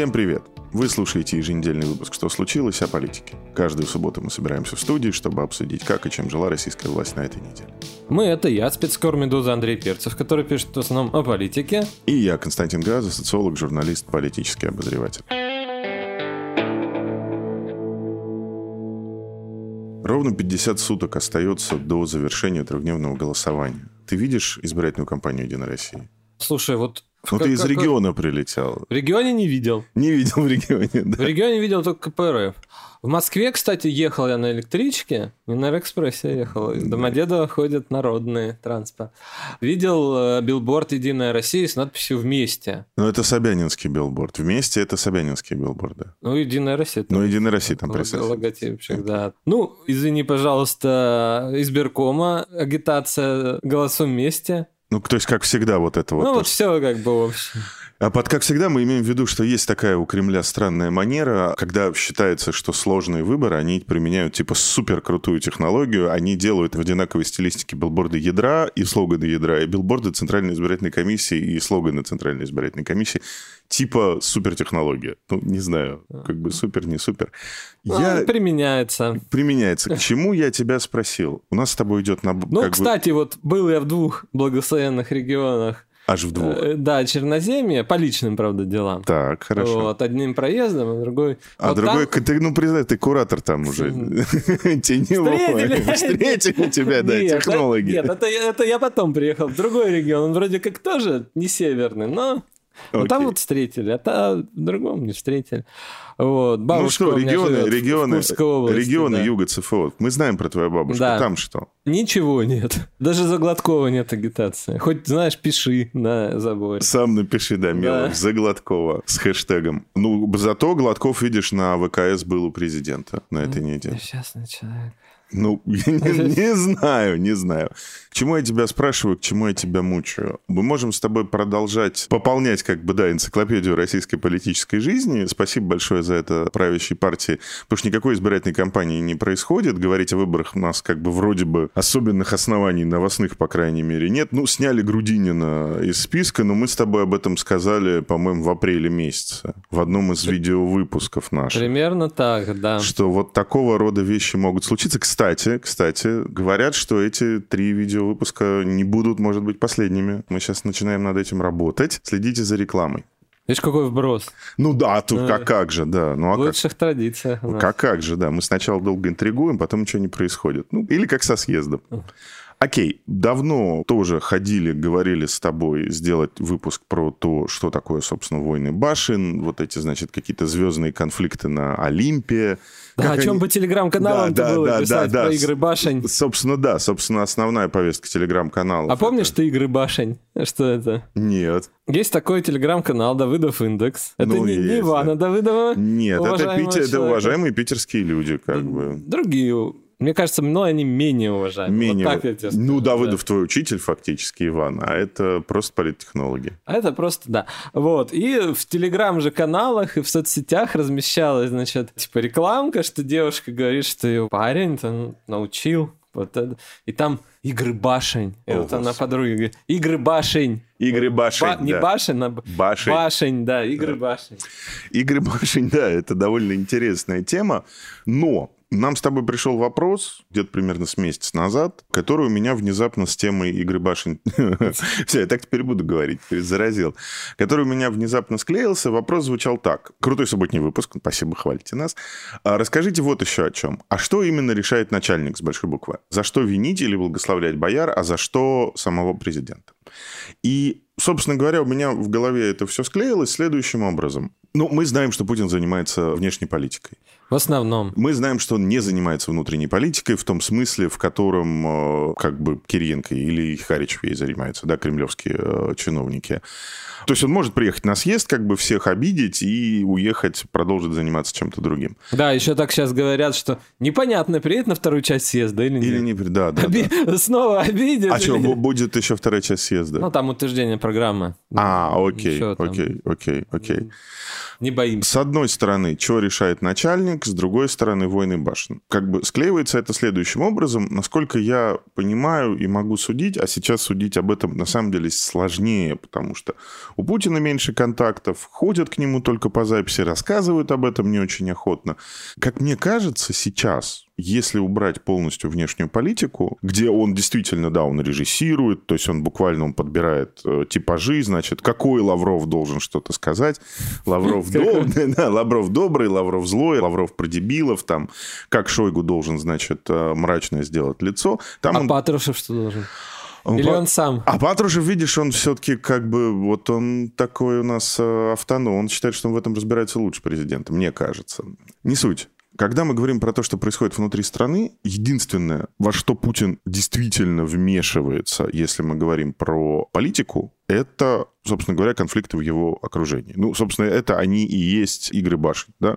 Всем привет! Вы слушаете еженедельный выпуск «Что случилось?» о политике. Каждую субботу мы собираемся в студии, чтобы обсудить, как и чем жила российская власть на этой неделе. Мы — это я, спецкор «Медуза» Андрей Перцев, который пишет в основном о политике. И я, Константин Газа, социолог, журналист, политический обозреватель. Ровно 50 суток остается до завершения трехдневного голосования. Ты видишь избирательную кампанию «Единой России»? Слушай, вот ну, ты из региона прилетел. В регионе не видел. Не видел в регионе, да. В регионе видел только КПРФ. В Москве, кстати, ехал я на электричке, не на Экспрессе ехал. Из Домодедово ходит народный транспорт. Видел э, билборд «Единая Россия» с надписью «Вместе». Ну, это Собянинский билборд. «Вместе» — это Собянинский билборд, да. Ну, «Единая Россия». Ну, «Единая Россия» там присутствует. Логотипчик, да. Ну, извини, пожалуйста, избиркома, агитация «Голосуем вместе». Ну, то есть, как всегда, вот это вот. Ну, вот все как бы вообще. Под как всегда мы имеем в виду, что есть такая у Кремля странная манера, когда считается, что сложные выборы, они применяют типа супер крутую технологию, они делают в одинаковой стилистике билборды ядра и слоганы ядра, и билборды Центральной избирательной комиссии и слоганы Центральной избирательной комиссии типа супертехнология. Ну, не знаю, как бы супер, не супер. Ну, я... Применяется. Применяется. К чему я тебя спросил? У нас с тобой идет на... Ну, кстати, бы... вот был я в двух благословенных регионах Аж в двух. Э, да, Черноземье, по личным, правда, делам. Так, хорошо. Вот, одним проездом, а другой... А вот другой, там... ты, ну, признай, ты куратор там уже. Теневой. Встретили тебя, да, технологи. Нет, это я потом приехал в другой регион. Он вроде как тоже не северный, но ну, там вот встретили, а там другом не встретили. Вот, бабушка ну что, регионы, регионы, области, регионы да. юга ЦФО. Мы знаем про твою бабушку. Да. Там что? Ничего нет. Даже за Гладкова нет агитации. Хоть, знаешь, пиши на заборе. Сам напиши, да, Милов, да. за Гладкова с хэштегом. Ну, зато Гладков, видишь, на ВКС был у президента на этой неделе. Несчастный человек. Ну, я не, не знаю, не знаю. К чему я тебя спрашиваю, к чему я тебя мучаю? Мы можем с тобой продолжать пополнять, как бы, да, энциклопедию российской политической жизни. Спасибо большое за это правящей партии, потому что никакой избирательной кампании не происходит. Говорить о выборах у нас, как бы, вроде бы особенных оснований, новостных, по крайней мере, нет. Ну, сняли Грудинина из списка, но мы с тобой об этом сказали, по-моему, в апреле месяце, в одном из видеовыпусков наших. Примерно так, да. Что вот такого рода вещи могут случиться. Кстати, кстати, кстати, говорят, что эти три видеовыпуска не будут, может быть, последними. Мы сейчас начинаем над этим работать. Следите за рекламой. Видишь, какой вброс. Ну да, тут как, как же, да. Ну, а в лучших как? традициях. Как, как же, да. Мы сначала долго интригуем, потом ничего не происходит. Ну, или как со съездом. Окей, давно тоже ходили, говорили с тобой сделать выпуск про то, что такое, собственно, войны башен, вот эти, значит, какие-то звездные конфликты на Олимпе. Да, о чем они... бы телеграм-каналом да, да, было да, писать да, про да. игры башень. Собственно, да, собственно, основная повестка телеграм-канала. А помнишь это... ты игры башень? Что это? Нет. Есть такой телеграм-канал Давыдов Индекс. Это ну, не, есть, не Ивана да. Давыдова. Нет, это, Питер, это уважаемые питерские люди, как бы. Другие мне кажется, мной они менее уважаемы. Менее. Вот так я тебе скажу, ну, Давыдов да. твой учитель фактически, Иван, а это просто политтехнологи. А это просто, да. Вот. И в телеграм же каналах и в соцсетях размещалась, значит, типа рекламка, что девушка говорит, что ее парень там научил вот это. И там игры башень. О, и вот она подруга говорит, игры башень. Игры башень, Ба- да. Не башень, а башень. башень, да, игры да. башень. Игры башень, да, это довольно интересная тема, но нам с тобой пришел вопрос, где-то примерно с месяц назад, который у меня внезапно с темой игры башен... Все, я так теперь буду говорить, заразил. Который у меня внезапно склеился. Вопрос звучал так. Крутой субботний выпуск, спасибо, хвалите нас. А расскажите вот еще о чем. А что именно решает начальник с большой буквы? За что винить или благословлять бояр, а за что самого президента? И, собственно говоря, у меня в голове это все склеилось следующим образом. Ну, мы знаем, что Путин занимается внешней политикой. В основном. Мы знаем, что он не занимается внутренней политикой в том смысле, в котором э, как бы Кириенко или Харичев ей занимаются, да, кремлевские э, чиновники. То есть он может приехать на съезд, как бы всех обидеть и уехать, продолжить заниматься чем-то другим. Да, еще так сейчас говорят, что непонятно, приедет на вторую часть съезда или нет. Или не Да, да, Оби... да. Снова обидит. А что, будет еще вторая часть съезда? Ну, там утверждение программы. А, окей, окей, окей, окей. Не боимся. С одной стороны, что решает начальник, с другой стороны, войны башен. Как бы склеивается это следующим образом. Насколько я понимаю и могу судить, а сейчас судить об этом на самом деле сложнее, потому что у Путина меньше контактов, ходят к нему только по записи, рассказывают об этом не очень охотно. Как мне кажется, сейчас если убрать полностью внешнюю политику, где он действительно, да, он режиссирует, то есть он буквально он подбирает э, типажи, значит, какой Лавров должен что-то сказать. Лавров добрый, да, Лавров добрый, Лавров злой, Лавров про дебилов, там, как Шойгу должен, значит, э, мрачное сделать лицо. Там а он... Патрушев что должен? Или он сам? А Патрушев, видишь, он все-таки как бы, вот он такой у нас э, автоном, он считает, что он в этом разбирается лучше президента, мне кажется. Не суть. Когда мы говорим про то, что происходит внутри страны, единственное, во что Путин действительно вмешивается, если мы говорим про политику, это, собственно говоря, конфликты в его окружении. Ну, собственно, это они и есть игры башен, да?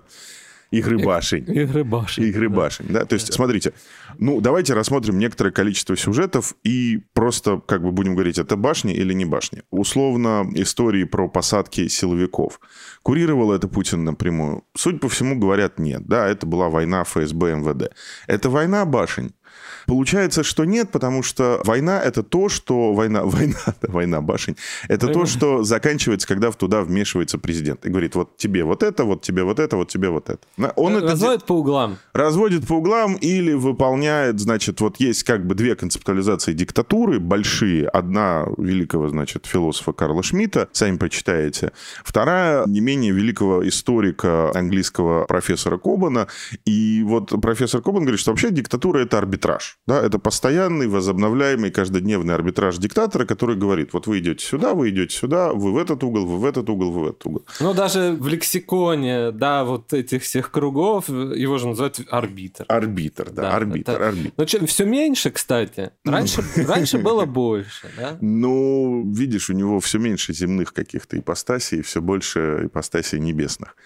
Игры башень. Игры башень. Игры да. башень, да. То есть, смотрите, ну, давайте рассмотрим некоторое количество сюжетов и просто, как бы будем говорить, это башни или не башни. Условно, истории про посадки силовиков. Курировал это Путин напрямую? Судя по всему, говорят, нет. Да, это была война ФСБ, МВД. Это война башень. Получается, что нет, потому что война это то, что... Война, война, война башень. Это война. то, что заканчивается, когда туда вмешивается президент. И говорит, вот тебе вот это, вот тебе вот это, вот тебе вот это. Он разводит это... по углам. Разводит по углам или выполняет, значит, вот есть как бы две концептуализации диктатуры большие. Одна великого, значит, философа Карла Шмидта, сами прочитаете. Вторая не менее великого историка английского профессора Кобана. И вот профессор Кобан говорит, что вообще диктатура это арбитраж. Да, это постоянный, возобновляемый, каждодневный арбитраж диктатора, который говорит, вот вы идете сюда, вы идете сюда, вы в этот угол, вы в этот угол, вы в этот угол. Ну, даже в лексиконе, да, вот этих всех кругов, его же называют арбитр. Арбитр, да, да арбитр, это... арбитр. Ну, что, все меньше, кстати. Раньше, раньше было больше, да? Ну, видишь, у него все меньше земных каких-то ипостасей, все больше ипостасей небесных.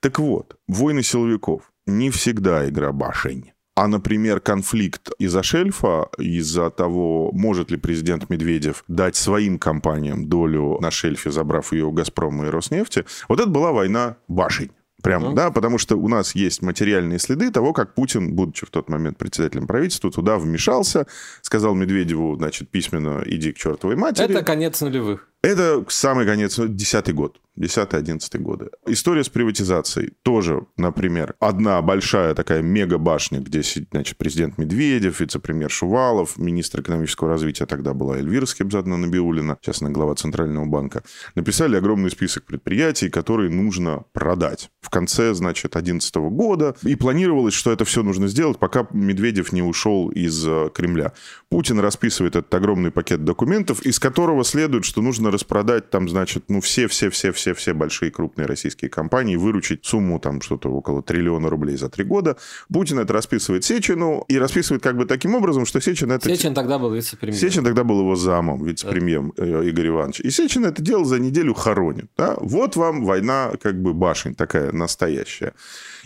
Так вот, войны силовиков не всегда игра башень. А, например, конфликт из-за шельфа, из-за того, может ли президент Медведев дать своим компаниям долю на шельфе, забрав ее у «Газпрома» и «Роснефти», вот это была война башень. Прямо, mm-hmm. да, потому что у нас есть материальные следы того, как Путин, будучи в тот момент председателем правительства, туда вмешался, сказал Медведеву, значит, письменно, иди к чертовой матери. Это конец нулевых. Это самый конец, ну, десятый год. 10-11 годы. История с приватизацией тоже, например, одна большая такая мега-башня, где сидит, значит, президент Медведев, вице-премьер Шувалов, министр экономического развития тогда была Эльвира Скибзадна Набиулина, сейчас она глава Центрального банка, написали огромный список предприятий, которые нужно продать. В конце, значит, 2011 года. И планировалось, что это все нужно сделать, пока Медведев не ушел из э, Кремля. Путин расписывает этот огромный пакет документов, из которого следует, что нужно распродать там, значит, ну все-все-все-все все-все большие крупные российские компании, выручить сумму там что-то около триллиона рублей за три года. Путин это расписывает Сечину и расписывает как бы таким образом, что Сечин это... Сечин тогда был вице-премьером. Сечин тогда был его замом, вице-премьером да. Э, Игорь Иванович. И Сечин это дело за неделю хоронит. Да? Вот вам война как бы башень такая настоящая.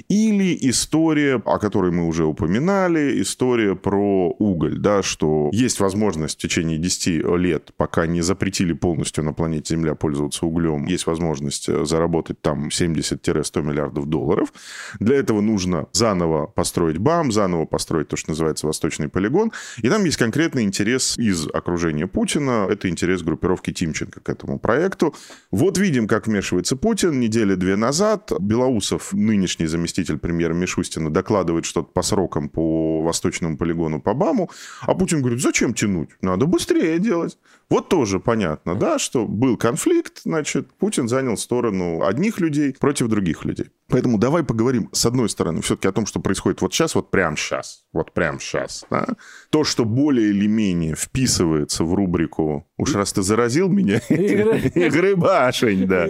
Или история, о которой мы уже упоминали, история про уголь, да, что есть возможность в течение 10 лет, пока не запретили полностью на планете Земля пользоваться углем, есть возможность э, заработать там 70-100 миллиардов долларов. Для этого нужно заново построить БАМ, заново построить то, что называется Восточный полигон. И там есть конкретный интерес из окружения Путина. Это интерес группировки Тимченко к этому проекту. Вот видим, как вмешивается Путин. Недели две назад Белоусов, нынешний заместитель заместитель премьера Мишустина докладывает что-то по срокам по восточному полигону по БАМу, а Путин говорит, зачем тянуть? Надо быстрее делать. Вот тоже понятно, да, что был конфликт, значит, Путин занял сторону одних людей против других людей. Поэтому давай поговорим, с одной стороны, все-таки о том, что происходит вот сейчас, вот прямо сейчас, вот прямо сейчас. Да? То, что более или менее вписывается в рубрику «Уж раз ты заразил меня, игры башень», да,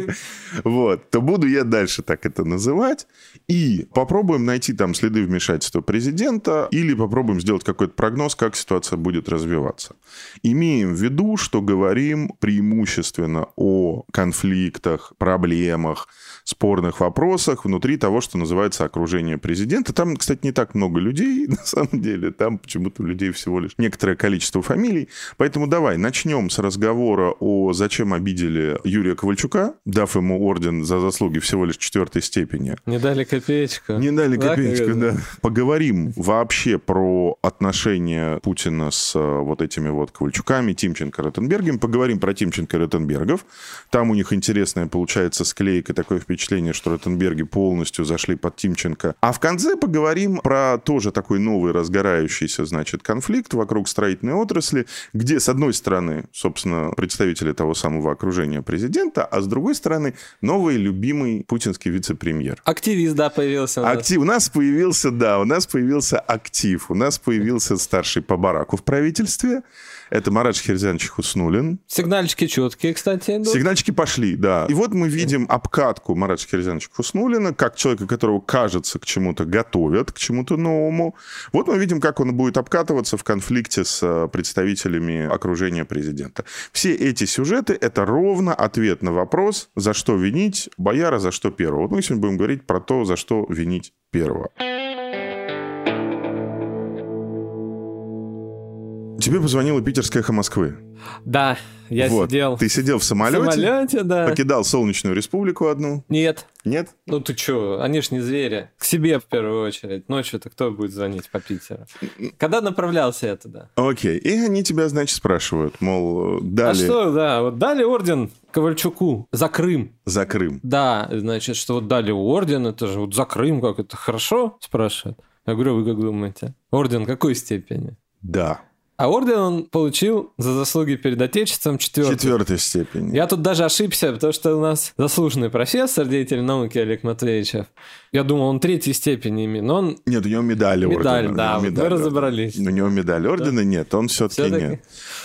вот, то буду я дальше так это называть. И попробуем найти там следы вмешательства президента или попробуем сделать какой-то прогноз, как ситуация будет развиваться. Имеем в виду, что говорим преимущественно о конфликтах, проблемах, спорных вопросах внутри того, что называется окружение президента. Там, кстати, не так много людей, на самом деле. Там почему-то людей всего лишь некоторое количество фамилий. Поэтому давай начнем с разговора о зачем обидели Юрия Ковальчука, дав ему орден за заслуги всего лишь четвертой степени. Не дали копеечку. Не дали да, копеечку, да. Поговорим вообще про отношения Путина с э, вот этими вот Ковальчуками, Тимченко, Ротенбергом. Поговорим про Тимченко и Ротенбергов. Там у них интересная получается склейка, такое впечатление впечатление, что Ротенберги полностью зашли под Тимченко. А в конце поговорим про тоже такой новый разгорающийся, значит, конфликт вокруг строительной отрасли, где, с одной стороны, собственно, представители того самого окружения президента, а с другой стороны, новый любимый путинский вице-премьер. Активист, да, появился. У нас. Актив. У нас появился, да, у нас появился актив. У нас появился старший по бараку в правительстве. Это Марат Шахерзянович Хуснулин. Сигнальчики четкие, кстати. Идут. Сигнальчики пошли, да. И вот мы видим обкатку Марата Шахерзяновича Хуснулина, как человека, которого, кажется, к чему-то готовят, к чему-то новому. Вот мы видим, как он будет обкатываться в конфликте с э, представителями окружения президента. Все эти сюжеты — это ровно ответ на вопрос, за что винить Бояра, за что первого. Вот мы сегодня будем говорить про то, за что винить первого. Тебе позвонила питерская эхо Москвы. Да, я вот. сидел. Ты сидел в самолете? В самолете, да. Покидал Солнечную Республику одну? Нет. Нет? Ну ты чё, они ж не звери. К себе в первую очередь. Ночью-то кто будет звонить по Питеру? Когда направлялся я туда? Окей. И они тебя, значит, спрашивают, мол, дали... А что, да, вот дали орден Ковальчуку за Крым. За Крым. Да, значит, что вот дали орден, это же вот за Крым, как это хорошо, спрашивают. Я говорю, вы как думаете? Орден какой степени? Да. А орден он получил за заслуги перед Отечеством четвертой. Четвертой степени. Я тут даже ошибся, потому что у нас заслуженный профессор, деятель науки Олег Матвеевичев. Я думал, он третьей степени но он... Нет, у него медаль Медаль, ордена. да, медаль, мы разобрались. У него медаль ордена да? нет, он все-таки, все-таки нет.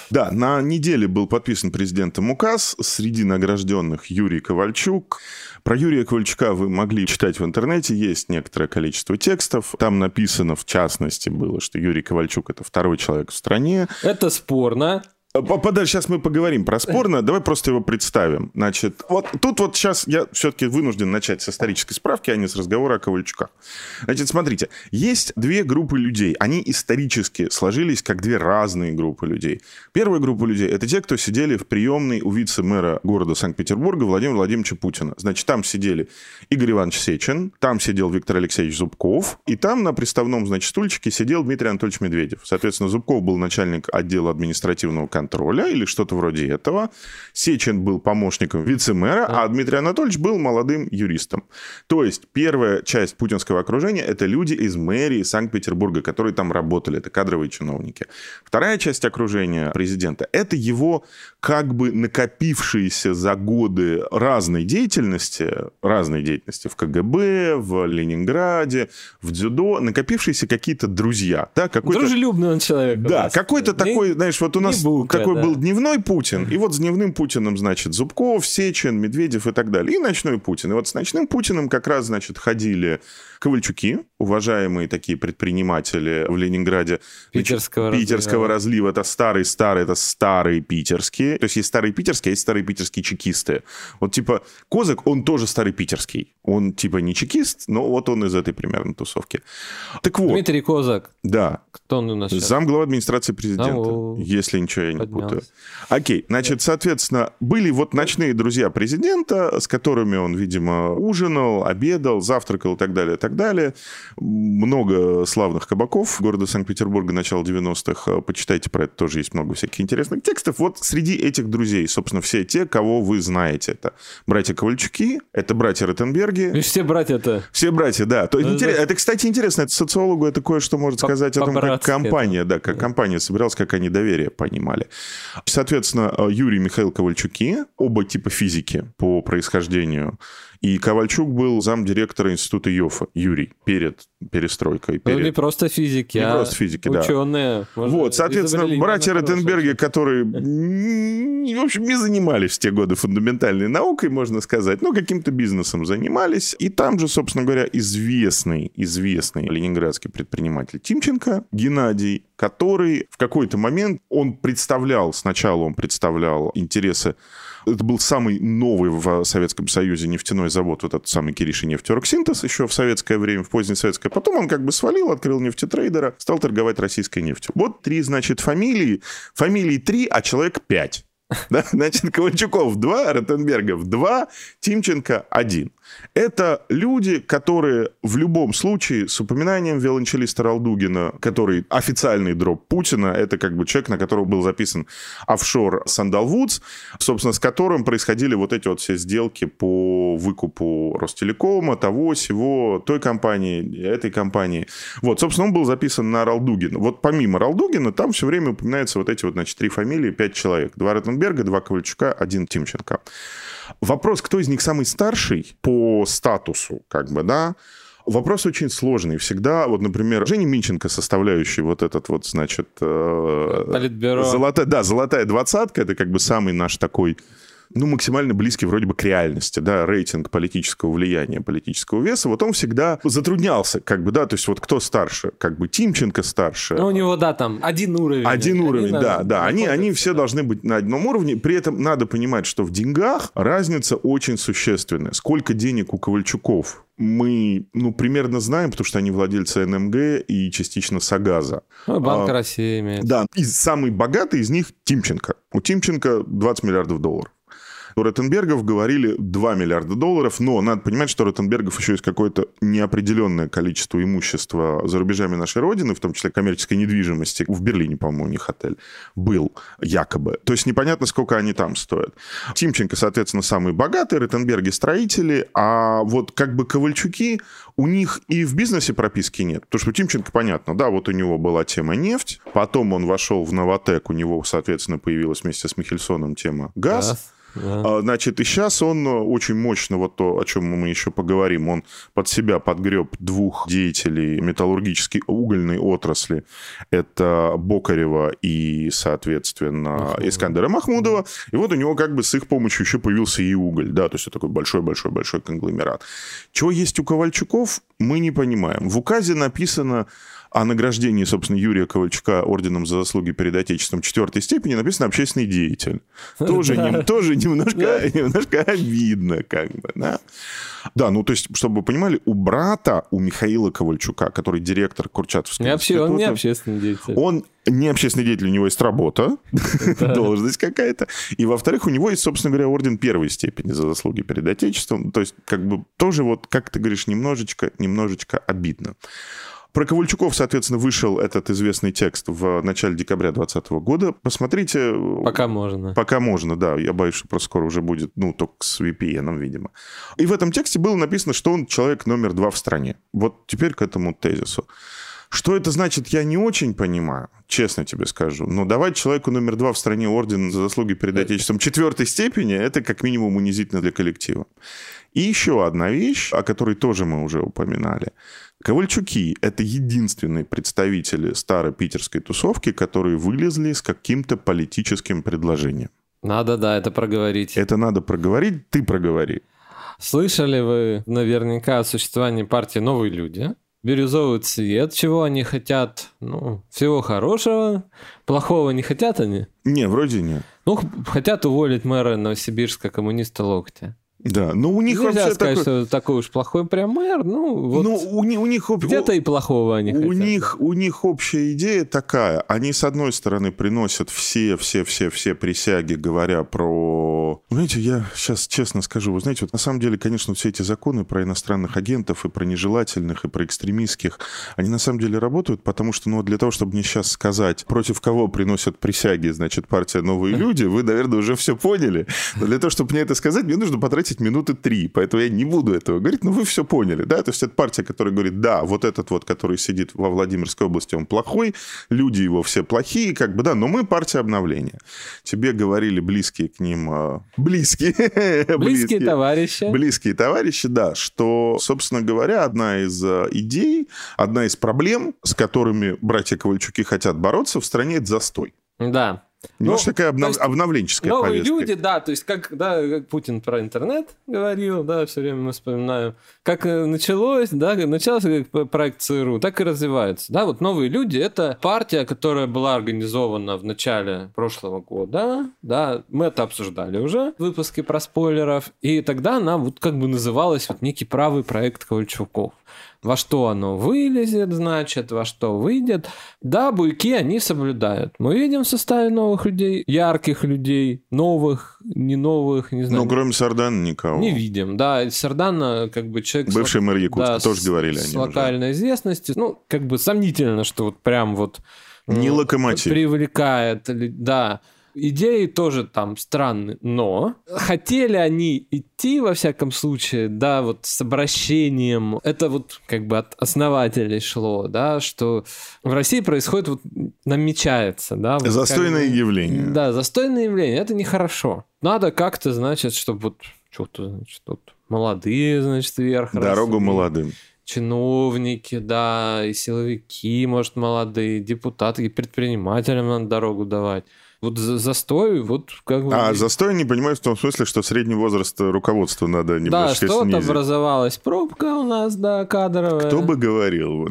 Да, на неделе был подписан президентом указ. Среди награжденных Юрий Ковальчук, про Юрия Ковальчука вы могли читать в интернете, есть некоторое количество текстов. Там написано, в частности, было, что Юрий Ковальчук — это второй человек в стране. Это спорно. Подальше, сейчас мы поговорим про спорно. Давай просто его представим. Значит, вот тут вот сейчас я все-таки вынужден начать с исторической справки, а не с разговора о Ковальчуках. Значит, смотрите, есть две группы людей. Они исторически сложились как две разные группы людей. Первая группа людей – это те, кто сидели в приемной у вице-мэра города Санкт-Петербурга Владимира Владимировича Путина. Значит, там сидели Игорь Иванович Сечин, там сидел Виктор Алексеевич Зубков, и там на приставном, значит, стульчике сидел Дмитрий Анатольевич Медведев. Соответственно, Зубков был начальник отдела административного контроля или что-то вроде этого. Сечин был помощником вице-мэра, а Дмитрий Анатольевич был молодым юристом. То есть первая часть путинского окружения – это люди из мэрии Санкт-Петербурга, которые там работали, это кадровые чиновники. Вторая часть окружения президента – это его как бы накопившиеся за годы разной деятельности, разной деятельности в КГБ, в Ленинграде, в дзюдо, накопившиеся какие-то друзья. Да, какой-то... Дружелюбный он человек. Да, какой-то такой, знаешь, вот у нас такой да. был дневной Путин, и вот с дневным Путиным, значит, Зубков, Сечин, Медведев и так далее, и ночной Путин. И вот с ночным Путиным как раз, значит, ходили Ковальчуки, уважаемые такие предприниматели в Ленинграде. Питерского, значит, питерского разлива. Это старый-старый, это старые питерские. То есть есть старые питерские, а есть старые питерские чекисты. Вот типа Козак, он тоже старый питерский. Он типа не чекист, но вот он из этой примерно тусовки. Так вот. Дмитрий Козак. Да. Кто он у нас сейчас? Замглава администрации президента, О, если ничего я не поднялся. путаю. Окей, значит, соответственно, были вот ночные друзья президента, с которыми он, видимо, ужинал, обедал, завтракал и так далее, так так далее. Много славных кабаков города Санкт-Петербурга начала 90-х. Почитайте про это, тоже есть много всяких интересных текстов. Вот среди этих друзей, собственно, все те, кого вы знаете. Это братья Ковальчуки, это братья Ротенберги. И все братья-то. Все братья, да. То, это, интерес... это, кстати, интересно. Это социологу это кое-что может сказать о том, как компания, да, как компания собиралась, как они доверие понимали. Соответственно, Юрий Михаил Ковальчуки, оба типа физики по происхождению И Ковальчук был замдиректора института ЙОФа, Юрий, перед перестройкой. Ну, Перед... не просто физики, Не а просто физики, да. ученые. Может, Вот, соответственно, братья Ротенберги, которые, в общем, не занимались в те годы фундаментальной наукой, можно сказать, но каким-то бизнесом занимались. И там же, собственно говоря, известный, известный ленинградский предприниматель Тимченко Геннадий, который в какой-то момент, он представлял, сначала он представлял интересы это был самый новый в Советском Союзе нефтяной завод, вот этот самый Кириши нефтероксинтез еще в советское время, в позднее советское. Потом он как бы свалил, открыл нефтетрейдера, стал торговать российской нефтью. Вот три, значит, фамилии. Фамилии три, а человек пять. Да? Значит, Ковальчуков 2, Ротенбергов 2, Тимченко 1. Это люди, которые в любом случае с упоминанием виолончелиста Ралдугина, который официальный дроп Путина, это как бы человек, на которого был записан офшор Сандалвудс, собственно, с которым происходили вот эти вот все сделки по выкупу Ростелекома, того, сего, той компании, этой компании. Вот, собственно, он был записан на Ралдугина. Вот помимо Ралдугина, там все время упоминаются вот эти вот, значит, три фамилии, пять человек. Два Ротенберга, два Ковальчука, один Тимченко. Вопрос, кто из них самый старший по статусу, как бы, да, Вопрос очень сложный. Всегда, вот, например, Женя Минченко, составляющий вот этот вот, значит... э, Политбюро. Золотая, да, золотая двадцатка, это как бы самый наш такой ну, максимально близкий вроде бы к реальности, да, рейтинг политического влияния, политического веса, вот он всегда затруднялся, как бы, да, то есть вот кто старше, как бы Тимченко старше, Ну, у него, да, там один уровень. один Они уровень, на- да, да. Они, они все да. должны быть на одном уровне. При этом надо понимать, что в деньгах разница очень существенная. Сколько денег у Ковальчуков? Мы, ну, примерно знаем, потому что они владельцы НМГ и частично Сагаза. Ну, Банк А, России имеет. Да, и самый богатый из них Тимченко. У Тимченко 20 миллиардов долларов. У Ротенбергов говорили 2 миллиарда долларов, но надо понимать, что у Ротенбергов еще есть какое-то неопределенное количество имущества за рубежами нашей Родины, в том числе коммерческой недвижимости. В Берлине, по-моему, у них отель был якобы. То есть непонятно, сколько они там стоят. Тимченко, соответственно, самый богатый, Ротенберги строители, а вот как бы Ковальчуки, у них и в бизнесе прописки нет. Потому что у Тимченко понятно, да, вот у него была тема нефть, потом он вошел в Новотек, у него, соответственно, появилась вместе с Михельсоном тема газ. Газ, да. А, Значит, и сейчас он э, очень мощно, вот то, о чем мы еще поговорим, он под себя подгреб двух деятелей металлургической угольной отрасли. Это Бокарева и, соответственно, Махмудова. Искандера Махмудова. И вот у него как бы с их помощью еще появился и уголь, да, то есть это такой большой-большой-большой конгломерат. Чего есть у Ковальчуков, мы не понимаем. В указе написано о награждении, собственно, Юрия Ковальчука орденом за заслуги перед Отечеством четвертой степени написано «общественный деятель». Тоже, Да. нем- тоже немножко, немножко обидно, как бы, да. Да, ну, то есть, чтобы вы понимали, у брата, у Михаила Ковальчука, который директор Курчатовского Не обще- Он не института, общественный деятель. он не общественный деятель, у него есть работа, должность какая-то. И, во-вторых, у него есть, собственно говоря, орден первой степени за заслуги перед Отечеством. То есть, как бы, тоже вот, как ты говоришь, немножечко, немножечко обидно. Про Ковальчуков, соответственно, вышел этот известный текст в начале декабря 2020 года. Посмотрите. Пока можно. Пока можно, да. Я боюсь, что просто скоро уже будет, ну, только с VPN, видимо. И в этом тексте было написано, что он человек номер два в стране. Вот теперь к этому тезису. Что это значит, я не очень понимаю, честно тебе скажу. Но давать человеку номер два в стране орден за заслуги перед Отечеством четвертой степени, это как минимум унизительно для коллектива. И еще одна вещь, о которой тоже мы уже упоминали. Ковальчуки – это единственные представители старой питерской тусовки, которые вылезли с каким-то политическим предложением. Надо, да, это проговорить. Это надо проговорить, ты проговори. Слышали вы наверняка о существовании партии «Новые люди»? Бирюзовый цвет, чего они хотят? Ну, всего хорошего. Плохого не хотят они? Не, вроде нет. Ну, хотят уволить мэра Новосибирска коммуниста Локтя. Да, но у них Нельзя вообще сказать, такой... что такой уж плохой прям мэр. Ну, вот Ну, у, у них... об- где-то и плохого они у хотят. них, у них общая идея такая. Они, с одной стороны, приносят все-все-все-все присяги, говоря про... Знаете, я сейчас честно скажу, вы знаете, вот на самом деле, конечно, все эти законы про иностранных агентов и про нежелательных, и про экстремистских, они на самом деле работают, потому что, ну, для того, чтобы мне сейчас сказать, против кого приносят присяги, значит, партия «Новые люди», вы, наверное, уже все поняли. Но для того, чтобы мне это сказать, мне нужно потратить тратить минуты три, поэтому я не буду этого говорить, но вы все поняли, да? То есть это партия, которая говорит, да, вот этот вот, который сидит во Владимирской области, он плохой, люди его все плохие, как бы, да, но мы партия обновления. Тебе говорили близкие к ним, а, близкие, близкие товарищи, близкие товарищи, да, что, собственно говоря, одна из а, идей, одна из проблем, с которыми братья Ковальчуки хотят бороться в стране, это застой. Да, Немножко ну, такая обнов... есть, обновленческая новые повестка. люди, да, то есть как, да, как Путин про интернет говорил, да, все время мы вспоминаем, как э, началось, да, начался проект ЦРУ, так и развивается, да, вот новые люди, это партия, которая была организована в начале прошлого года, да, мы это обсуждали уже в выпуске про спойлеров, и тогда она вот как бы называлась вот некий правый проект Ковальчуков во что оно вылезет, значит, во что выйдет. Да, буйки они соблюдают. Мы видим в составе новых людей, ярких людей, новых, не новых, не знаю. Ну, кроме Сардана никого. Не видим, да. Сардана как бы человек... Бывший мэр Якутска, да, тоже с, говорили с они локальной уже. известностью. Ну, как бы сомнительно, что вот прям вот... Не э, локомотив. Привлекает, да. Идеи тоже там странные, но хотели они идти, во всяком случае, да, вот с обращением, это вот как бы от основателей шло, да, что в России происходит, вот намечается, да. Вот застойное как, явление. Да, застойное явление, это нехорошо. Надо как-то, значит, чтобы вот что-то, значит, вот молодые, значит, вверх Дорогу росли молодым чиновники, да, и силовики, может, молодые, депутаты, и предпринимателям надо дорогу давать. Вот застой, вот как бы... А, застой не понимаю в том смысле, что средний возраст руководства надо немножко Да, что-то снизить. образовалась пробка у нас, да, кадровая. Кто бы говорил.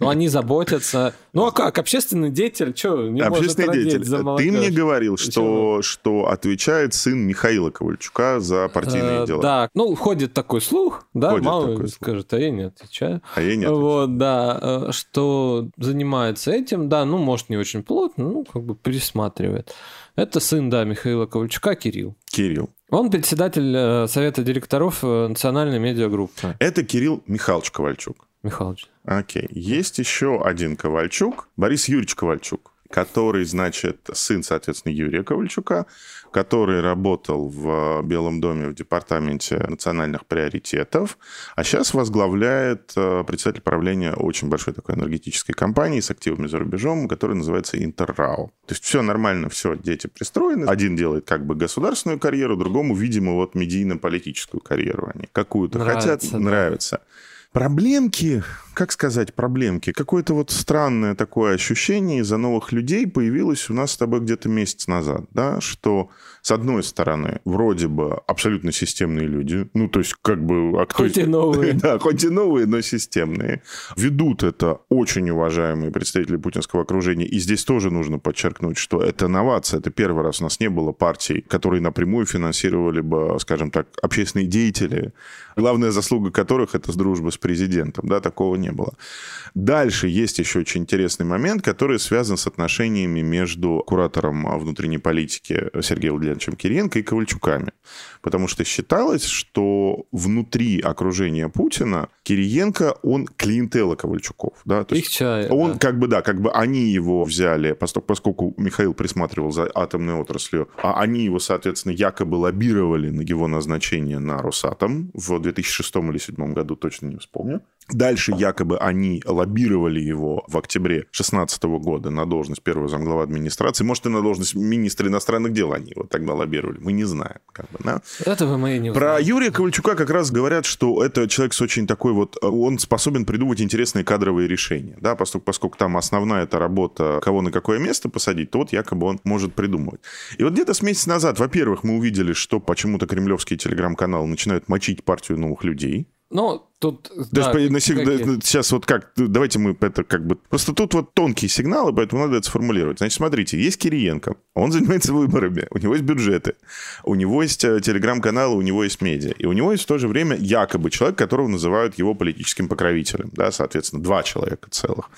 Ну, они заботятся. Ну, а как? Общественный деятель, что, не Общественный может деятель. за Ты мне говорил, что, что отвечает сын Михаила Ковальчука за партийные Э, дела. Да, ну, ходит такой слух, да, Ходит мало такой ли слух. скажет, а я не отвечаю. А я не отвечаю. Вот, да, э, что занимается этим, да, ну, может, не очень плотно, ну, как бы пересматривает. Это сын, да, Михаила Ковальчука, Кирилл. Кирилл. Он председатель э, Совета директоров э, национальной медиагруппы. Это Кирилл Михайлович Ковальчук. Михалыч. Окей. Есть еще один Ковальчук, Борис Юрьевич Ковальчук, который, значит, сын, соответственно, Юрия Ковальчука, который работал в Белом доме в департаменте национальных приоритетов, а сейчас возглавляет э, председатель правления очень большой такой энергетической компании с активами за рубежом, которая называется Интеррау. То есть все нормально, все, дети пристроены. Один делает как бы государственную карьеру, другому, видимо, вот медийно-политическую карьеру они какую-то Нравится, хотят, да. нравится. Проблемки, как сказать проблемки? Какое-то вот странное такое ощущение из-за новых людей появилось у нас с тобой где-то месяц назад, да, что с одной стороны вроде бы абсолютно системные люди, ну то есть как бы... А кто... Хоть и новые. Да, хоть и новые, но системные. Ведут это очень уважаемые представители путинского окружения, и здесь тоже нужно подчеркнуть, что это новация, это первый раз у нас не было партий, которые напрямую финансировали бы, скажем так, общественные деятели, главная заслуга которых это с дружбы с президентом, да, такого не было. Дальше есть еще очень интересный момент, который связан с отношениями между куратором внутренней политики Сергеем Владимировичем Кириенко и Ковальчуками. Потому что считалось, что внутри окружения Путина Кириенко, он клиентела Ковальчуков. Да? То Их есть чай. он да. как бы, да, как бы они его взяли, поскольку, поскольку Михаил присматривал за атомной отраслью, а они его, соответственно, якобы лоббировали на его назначение на Росатом в 2006 или 2007 году, точно не вспомню. Дальше якобы они лоббировали его в октябре 2016 года на должность первого замглава администрации. Может, и на должность министра иностранных дел они его тогда лоббировали. Мы не знаем. Как бы, да? Этого мы и не Про узнаем. Юрия Ковальчука как раз говорят, что это человек с очень такой вот... Он способен придумывать интересные кадровые решения. Да? Поскольку, поскольку там основная эта работа, кого на какое место посадить, то вот якобы он может придумывать. И вот где-то с месяца назад, во-первых, мы увидели, что почему-то кремлевские телеграм-каналы начинают мочить партию новых людей. Ну, тут... То да, на сиг- какие- сейчас вот как, давайте мы это как бы... Просто тут вот тонкие сигналы, поэтому надо это сформулировать. Значит, смотрите, есть Кириенко, он занимается выборами, у него есть бюджеты, у него есть э, телеграм-каналы, у него есть медиа, и у него есть в то же время якобы человек, которого называют его политическим покровителем, да, соответственно, два человека целых.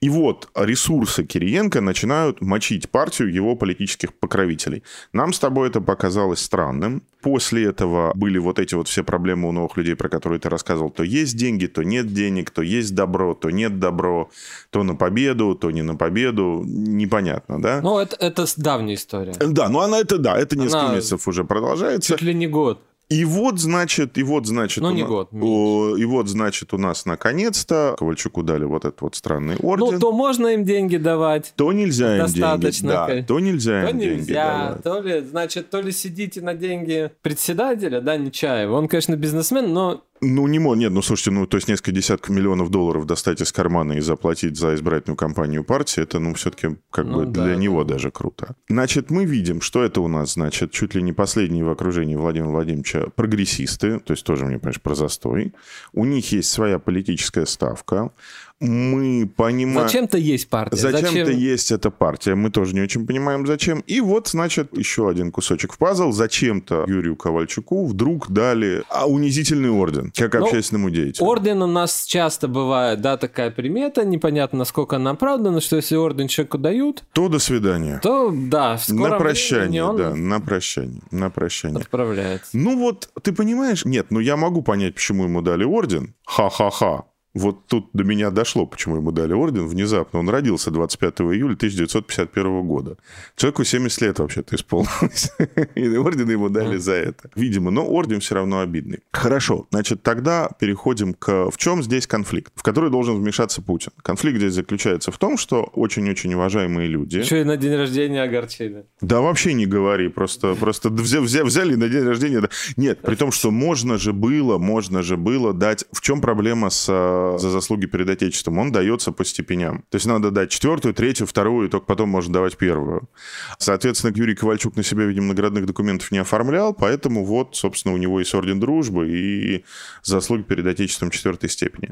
И вот ресурсы Кириенко начинают мочить партию его политических покровителей. Нам с тобой это показалось странным. После этого были вот эти вот все проблемы у новых людей, про которые ты рассказывал. То есть деньги, то нет денег, то есть добро, то нет добро, то на победу, то не на победу. Непонятно, да? Ну, это, это давняя история. Да, ну она это, да, это несколько Она- месяцев уже продолжается. Чуть ли не год. И вот, значит, и вот, значит... Ну, у не на- год, о, И вот, значит, у нас наконец-то Ковальчуку дали вот этот вот странный орден. Ну, то можно им деньги давать, То нельзя им Достаточно, деньги. Да, то нельзя то им деньги нельзя, давать. то ли, значит, то ли сидите на деньги председателя, да, Нечаева. Он, конечно, бизнесмен, но Ну, не мо- нет, ну, слушайте, ну, то есть несколько десятков миллионов долларов достать из кармана и заплатить за избирательную кампанию партии, это, ну, все-таки как Ну, бы да, для да. него даже круто. Значит, мы видим, что это у нас, значит, чуть ли не последние в окружении Владимира Владимировича прогрессисты, то есть тоже, мне понимаешь, про застой. У них есть своя политическая ставка. Мы понимаем... зачем-то есть партия. Зачем-то Зачем? есть эта партия, мы тоже не очень понимаем, зачем. И вот, значит, еще один кусочек в пазл. Зачем-то Юрию Ковальчуку вдруг дали а, унизительный орден, как Ну, общественному деятелю. Орден у нас часто бывает, да, такая примета, непонятно, насколько она оправдана, что если орден человеку дают, То до свидания. то, да, в на прощание, он да, на прощание, на прощание. отправляется. Ну вот, ты понимаешь? Нет, ну я могу понять, почему ему дали орден. Ха-ха-ха. Вот тут до меня дошло, почему ему дали орден внезапно. Он родился 25 июля 1951 года. Человеку 70 лет вообще-то исполнилось. И орден ему дали за это. Видимо, но орден все равно обидный. Хорошо, значит, тогда переходим к... В чем здесь конфликт, в который должен вмешаться Путин? Конфликт здесь заключается в том, что очень-очень уважаемые люди... Еще и на день рождения огорчили. Да вообще не говори, просто, просто взя- взя- взяли на день рождения. Нет, при том, что можно же было, можно же было дать... В чем проблема с, э, за заслуги перед Отечеством? Он дается по степеням. То есть надо дать четвертую, третью, вторую, и только потом можно давать первую. Соответственно, Юрий Ковальчук на себя, видимо, наградных документов не оформлял, поэтому вот, собственно, у него есть Орден Дружбы и заслуги перед Отечеством четвертой степени.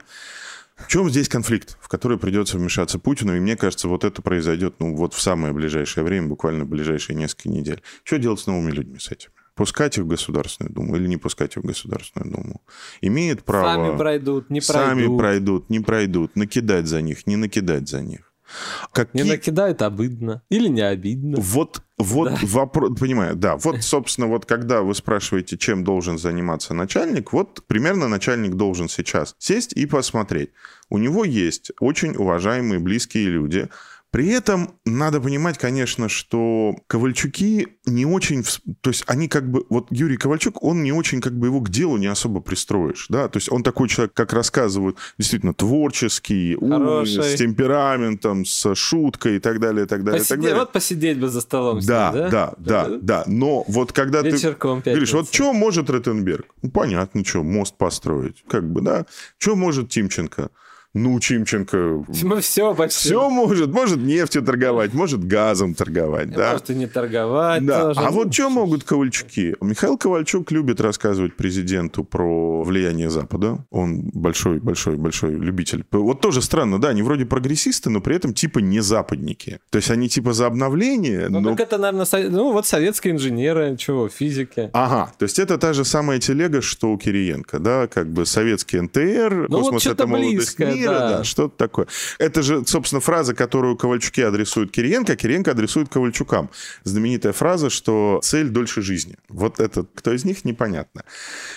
В чем здесь конфликт, в который придется вмешаться Путину? И мне кажется, вот это произойдет ну, вот в самое ближайшее время, буквально в ближайшие несколько недель. Что делать с новыми людьми с этим? Пускать их в Государственную Думу или не пускать их в Государственную Думу? Имеет право... Сами пройдут, не Сами пройдут. пройдут, не пройдут. Накидать за них, не накидать за них. Не Какие... накидают, обидно. Или не обидно. Вот, вот вопрос, понимаю, да, вот, собственно, вот когда вы спрашиваете, чем должен заниматься начальник, вот примерно начальник должен сейчас сесть и посмотреть. У него есть очень уважаемые близкие люди, при этом надо понимать, конечно, что Ковальчуки не очень... То есть они как бы... Вот Юрий Ковальчук, он не очень как бы его к делу не особо пристроишь, да? То есть он такой человек, как рассказывают, действительно творческий, умный, с темпераментом, с шуткой и так далее, и так далее, и так Посиде- далее. Вот посидеть бы за столом с Да, ним, да, да, да, Но вот когда ты Вечерком говоришь, вот что может Ротенберг? Ну, понятно, что, мост построить. Как бы, да. Что может Тимченко? Ну, Тимченко Мы все почти. все может. Может нефтью торговать, может газом торговать, да. Может и не торговать Да. тоже. А Ну, вот что могут Ковальчуки? Михаил Ковальчук любит рассказывать президенту про влияние Запада. Он большой, большой, большой любитель. Вот тоже странно, да, они вроде прогрессисты, но при этом типа не западники. То есть они типа за обновление, Ну, но так это, наверное, со- ну, вот советские инженеры, чего, физики. Ага, то есть это та же самая телега, что у Кириенко, да, как бы советский НТР, Ну, вот космос что-то это молодость близкое, мира, да. да, что-то такое. Это же, собственно, фраза, которую Ковальчуки адресуют Кириенко, а Кириенко адресует Ковальчукам. Знаменитая фраза, что цель дольше жизни. Вот это, кто из них, непонятно.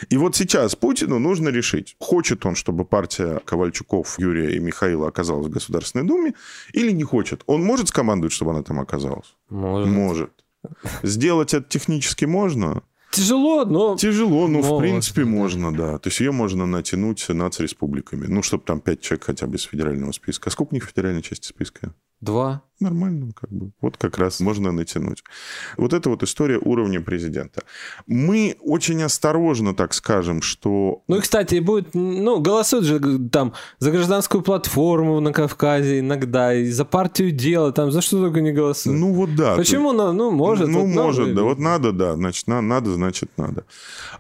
И вот сейчас Путину нужно решить, хочет он, чтобы партия Ковальчуков, Юрия и Михаила оказалась в Государственной Думе, или не хочет. Он может скомандовать, чтобы она там оказалась? Может. Может. Сделать это технически можно? Тяжело, но... Тяжело, но в Можно, принципе да. можно, да. То есть ее можно натянуть нацреспубликами. Ну, чтобы там пять человек хотя бы из федерального списка. А сколько у них в федеральной части списка? Два. Нормально, как бы. Вот как раз можно натянуть. Вот это вот история уровня президента. Мы очень осторожно так скажем, что... Ну и, кстати, будет, ну, голосуют же г- там за гражданскую платформу на Кавказе иногда, и за партию дела, там, за что только не голосуют. Ну вот да. Почему? Ну, ну, может. Ну, вот может, надо. да. Вот надо, да. Значит, на- надо, значит, надо.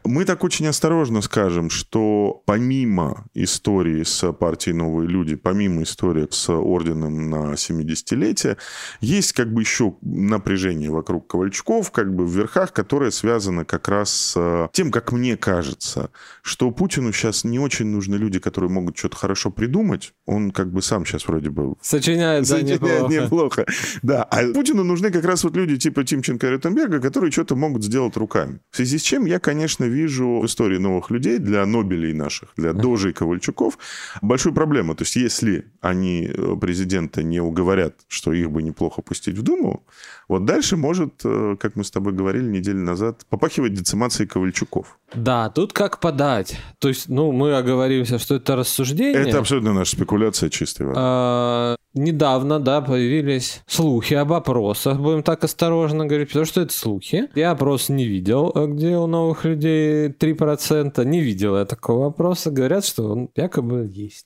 Мы так очень осторожно скажем, что помимо истории с партией «Новые люди», помимо истории с орденом на 70-летие, есть как бы еще напряжение вокруг Ковальчуков, как бы в верхах, которое связано как раз с э, тем, как мне кажется, что Путину сейчас не очень нужны люди, которые могут что-то хорошо придумать. Он как бы сам сейчас вроде бы Сочиняет Сочиняет неплохо. неплохо. Да, а Путину нужны как раз вот люди типа Тимченко и Ротенберга, которые что-то могут сделать руками. В связи с чем я, конечно, вижу в истории новых людей для Нобелей наших, для Дожей Ковальчуков большую проблему. То есть если они э, президента не уговорят, что их бы неплохо пустить в Думу, вот дальше может, э, как мы с тобой говорили неделю назад, попахивать децимацией Ковальчуков. Да, тут как подать. То есть, ну, мы оговоримся, что это рассуждение. Это абсолютно наша спекуляция чистая. А, недавно, да, появились слухи об опросах, будем так осторожно говорить, потому что это слухи. Я опрос не видел, где у новых людей 3%. Не видел я такого опроса. Говорят, что он якобы есть.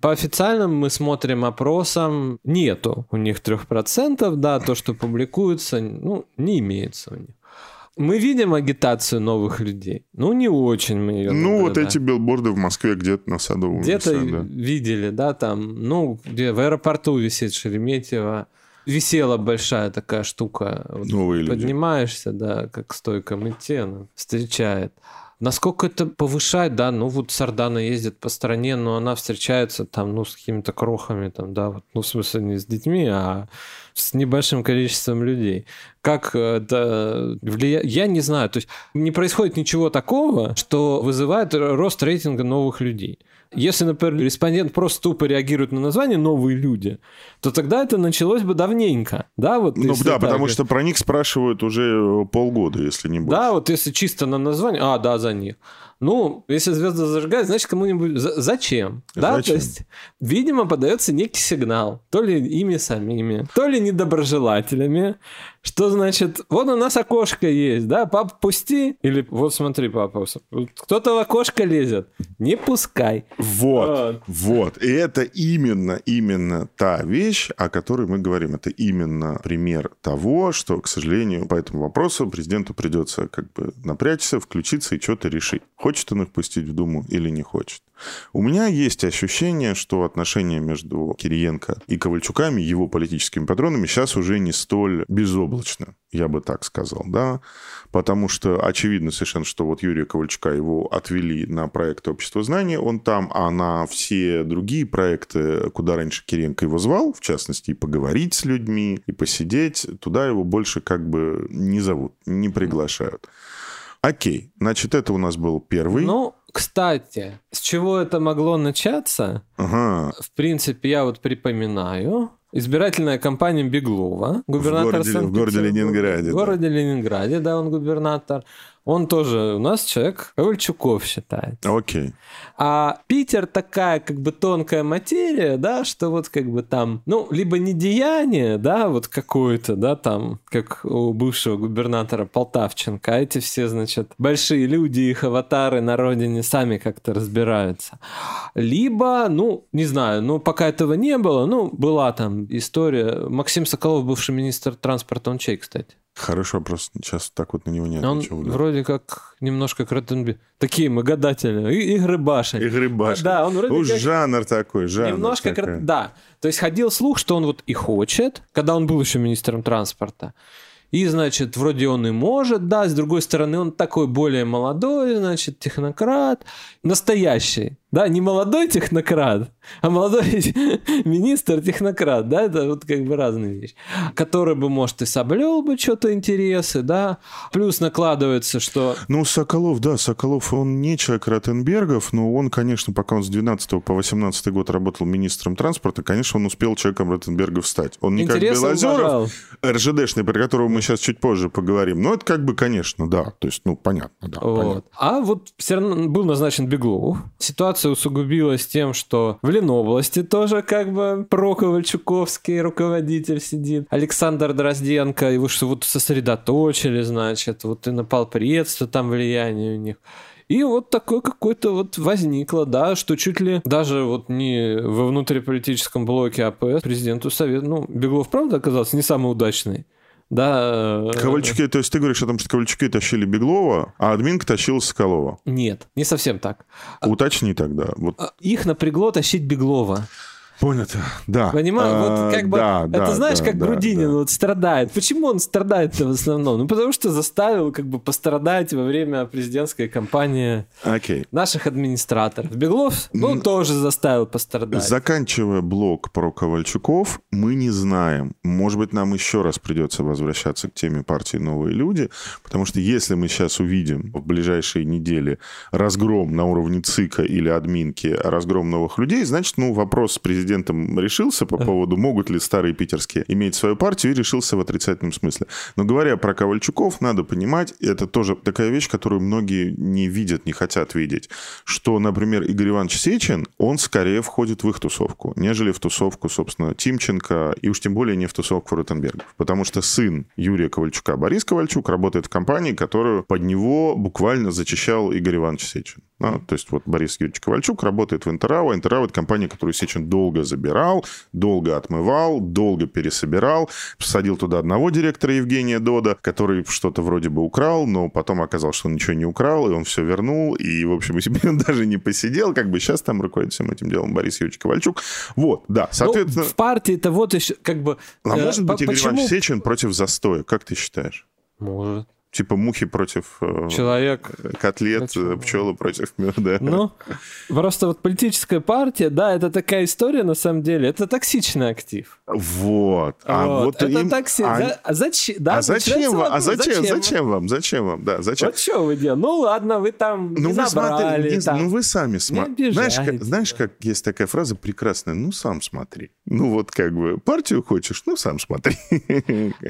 По официальным мы смотрим опросам, нету у них 3%, да, то, что публикуется, ну, не имеется у них. Мы видим агитацию новых людей. Ну, не очень мы ее Ну, вот эти билборды в Москве где-то на Садовом. Где-то да. видели, да, там, ну, где в аэропорту висит Шереметьево. Висела большая такая штука. Новые вот, Поднимаешься, да, как стойком идти, она встречает. Насколько это повышает, да, ну вот Сардана ездит по стране, но она встречается там, ну, с какими-то крохами, там, да, вот, ну, в смысле, не с детьми, а с небольшим количеством людей. Как это влияет? Я не знаю. То есть не происходит ничего такого, что вызывает рост рейтинга новых людей. Если, например, респондент просто тупо реагирует на название «новые люди», то тогда это началось бы давненько. Да, вот, ну да, потому что про них спрашивают уже полгода, если не больше. Да, вот если чисто на название, а, да, за них. Ну, если звезды зажигают, значит, кому-нибудь... Зачем? Да, то есть, видимо, подается некий сигнал. То ли ими самими, то ли недоброжелателями, что значит, вот у нас окошко есть, да, пап, пусти. Или вот смотри, папа, кто-то в окошко лезет, не пускай. Вот, вот, вот. И это именно, именно та вещь, о которой мы говорим. Это именно пример того, что, к сожалению, по этому вопросу президенту придется как бы напрячься, включиться и что-то решить. Хочет он их пустить в Думу или не хочет. У меня есть ощущение, что отношения между Кириенко и Ковальчуками, его политическими патронами, сейчас уже не столь безоблачно, я бы так сказал, да, потому что очевидно совершенно, что вот Юрия Ковальчука его отвели на проект «Общество знаний», он там, а на все другие проекты, куда раньше Кириенко его звал, в частности, и поговорить с людьми, и посидеть, туда его больше как бы не зовут, не приглашают. Окей, значит, это у нас был первый. Ну, кстати, с чего это могло начаться? Ага. В принципе, я вот припоминаю. Избирательная кампания Беглова, губернатор в городе, в городе Ленинграде. В городе да. Ленинграде, да, он губернатор. Он тоже у нас человек Ковальчуков считает. Окей. А Питер такая как бы тонкая материя, да, что вот как бы там, ну, либо не деяние, да, вот какое-то, да, там, как у бывшего губернатора Полтавченко, а эти все, значит, большие люди, их аватары на родине сами как-то разбираются. Либо, ну, не знаю, ну, пока этого не было, ну, была там история. Максим Соколов, бывший министр транспорта, он чей, кстати? Хороший вопрос. Сейчас так вот на него не отвечу. Он да. вроде как немножко Кротенби. Такие мы гадатели. И, игры башен. Игры башен. Да, он вроде Уж как... жанр такой, жанр Немножко, такой. Да. То есть ходил слух, что он вот и хочет, когда он был еще министром транспорта, и, значит, вроде он и может, да, с другой стороны, он такой более молодой, значит, технократ, настоящий, да, не молодой технократ, а молодой министр-технократ, да, это вот как бы разные вещи, который бы, может, и соблел бы что-то интересы, да, плюс накладывается, что... Ну, Соколов, да, Соколов, он не человек Ротенбергов, но он, конечно, пока он с 12 по 18 год работал министром транспорта, конечно, он успел человеком Ротенбергов стать. Он не Интересы как Белозеров, РЖДшный, про которого мы сейчас чуть позже поговорим, но это как бы, конечно, да, то есть, ну, понятно, да. Вот. Понятно. А вот все равно был назначен Беглов. Ситуация усугубилась тем, что в Ленобласти тоже как бы проковальчуковский руководитель сидит. Александр Дрозденко, его что вот сосредоточили, значит, вот и на полпредство там влияние у них. И вот такое какое-то вот возникло, да, что чуть ли даже вот не во внутриполитическом блоке АПС президенту Совет, ну, Беглов, правда, оказался не самый удачный. Да. Э, Ковальчуки, то есть ты говоришь о том, что Ковальчуки тащили Беглова, а админка тащила Соколова? Нет, не совсем так. Уточни тогда. Вот. А, их напрягло тащить Беглова. Понятно, да. Понимаю, а, вот как бы, да, это да, знаешь, да, как да, Грудинин да. вот страдает. Почему он страдает-то в основном? Ну, потому что заставил как бы пострадать во время президентской кампании okay. наших администраторов. Беглов, ну, он тоже заставил пострадать. Заканчивая блок про Ковальчуков, мы не знаем. Может быть, нам еще раз придется возвращаться к теме партии «Новые люди», потому что если мы сейчас увидим в ближайшие недели разгром на уровне ЦИКа или админки, разгром новых людей, значит, ну, вопрос с президентом президентом решился по поводу, могут ли старые питерские иметь свою партию, и решился в отрицательном смысле. Но говоря про Ковальчуков, надо понимать, это тоже такая вещь, которую многие не видят, не хотят видеть, что, например, Игорь Иванович Сечин, он скорее входит в их тусовку, нежели в тусовку, собственно, Тимченко, и уж тем более не в тусовку Ротенбергов. Потому что сын Юрия Ковальчука, Борис Ковальчук, работает в компании, которую под него буквально зачищал Игорь Иванович Сечин. Ну, то есть вот Борис Юрьевич Ковальчук работает в Интерао. Интерао – это компания, которую Сечин долго забирал, долго отмывал, долго пересобирал. Посадил туда одного директора Евгения Дода, который что-то вроде бы украл, но потом оказалось, что он ничего не украл, и он все вернул. И, в общем, себе он даже не посидел. Как бы сейчас там руководит всем этим делом Борис Юрьевич Ковальчук. Вот, да, ну, соответственно... Ну, в партии это вот еще как бы... А э, может быть, Игорь почему... Иванович Сечин против застоя? Как ты считаешь? Может типа мухи против э, человек котлет, Почему? пчелы против меда. Ну, просто вот политическая партия, да, это такая история на самом деле, это токсичный актив. Вот. А вот, вот это им... такси. А... А зачем? Да, а зачем вам? А зачем? Зачем? Зачем вам? Зачем вам? Да, зачем? Вот что вы делаете? Ну ладно, вы там ну, не вы набрали. Смотри, там. Ну вы сами смотрите. Знаешь, как, знаешь, как есть такая фраза прекрасная? Ну сам смотри. Ну вот как бы партию хочешь? Ну сам смотри.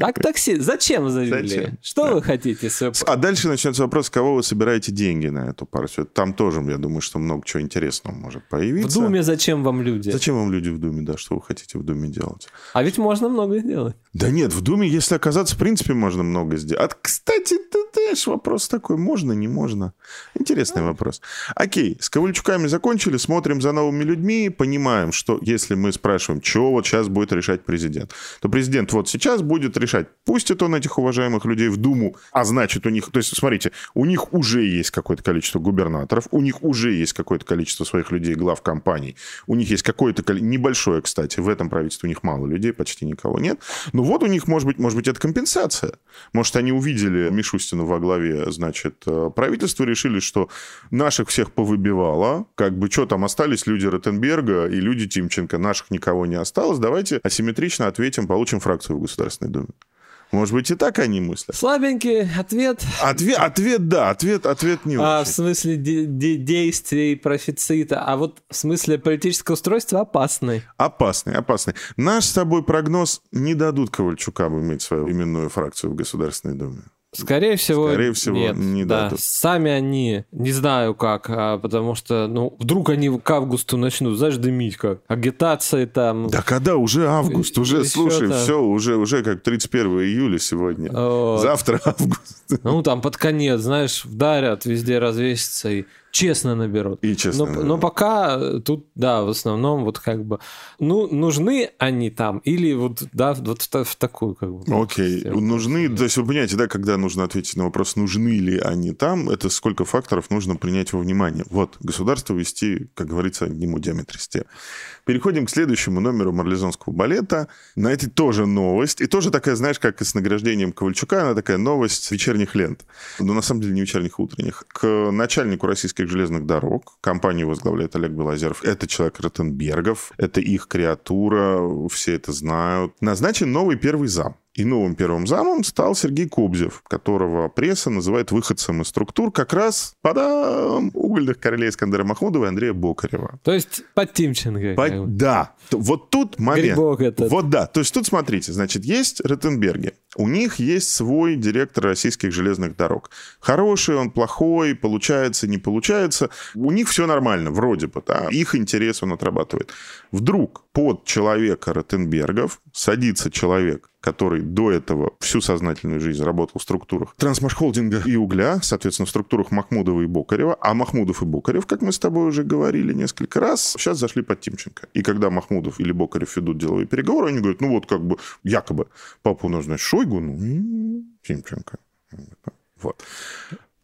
Так такси. Зачем завели? Что вы хотите? Хотите. А дальше начнется вопрос, кого вы собираете деньги на эту партию. Там тоже, я думаю, что много чего интересного может появиться. В Думе зачем вам люди? Зачем вам люди в Думе, да, что вы хотите в Думе делать? А ведь можно много сделать. Да нет, в Думе, если оказаться, в принципе, можно много сделать. А, кстати, ты знаешь, вопрос такой, можно, не можно? Интересный а. вопрос. Окей, с Ковальчуками закончили, смотрим за новыми людьми, понимаем, что если мы спрашиваем, что вот сейчас будет решать президент, то президент вот сейчас будет решать, пустит он этих уважаемых людей в Думу, а значит у них, то есть смотрите, у них уже есть какое-то количество губернаторов, у них уже есть какое-то количество своих людей, глав компаний, у них есть какое-то небольшое, кстати, в этом правительстве у них мало людей, почти никого нет, но вот у них, может быть, может быть, это компенсация. Может, они увидели Мишустину во главе, значит, э, правительства, решили, что наших всех повыбивало, как бы, что там, остались люди Ротенберга и люди Тимченко, наших никого не осталось, давайте асимметрично ответим, получим фракцию в Государственной Думе. Может быть, и так они мыслят. Слабенький ответ. Ответ, ответ да, ответ, ответ не а, очень. В смысле де- де- действий, профицита, а вот в смысле политического устройства опасный. Опасный, опасный. Наш с тобой прогноз не дадут Ковальчука иметь свою именную фракцию в Государственной Думе. Скорее всего, Скорее всего нет. не да. дадут. Сами они, не знаю как, а потому что, ну, вдруг они к августу начнут, знаешь, дымить как. Агитации там. Да когда? Уже август, уже, слушай, все, уже, уже как 31 июля сегодня. Вот. Завтра август. Ну, там под конец, знаешь, вдарят, везде развесится и честно наберут. И честно. Но, но пока тут, да, в основном вот как бы, ну, нужны они там или вот, да, вот в, в такую как бы. Окей, okay. нужны, то есть вы понимаете, да, когда нужно ответить на вопрос, нужны ли они там, это сколько факторов нужно принять во внимание. Вот, государство вести, как говорится, ему диаметристе. Переходим к следующему номеру марлезонского балета. На этой тоже новость. И тоже такая, знаешь, как и с награждением Ковальчука, она такая новость вечерних лент. Но на самом деле не вечерних, утренних. К начальнику российских железных дорог, компанию возглавляет Олег Белозеров, это человек Ротенбергов, это их креатура, все это знают. Назначен новый первый зам. И новым первым замом стал Сергей Кобзев, которого пресса называет выходцем из структур как раз под угольных королей Искандера Махмудова и Андрея Бокарева. То есть под Тимченко. Под... Да. Вот тут момент. этот. Вот да. То есть тут смотрите, значит, есть Ротенберги. У них есть свой директор российских железных дорог. Хороший он, плохой, получается, не получается. У них все нормально, вроде бы, да. Их интерес он отрабатывает. Вдруг под человека Ротенбергов садится человек, который до этого всю сознательную жизнь работал в структурах Трансмашхолдинга и угля, соответственно, в структурах Махмудова и Бокарева. А Махмудов и Бокарев, как мы с тобой уже говорили несколько раз, сейчас зашли под Тимченко. И когда Махмудов или Бокарев ведут деловые переговоры, они говорят, ну вот как бы якобы папу нужно Шойгу, ну, Тимченко. Вот.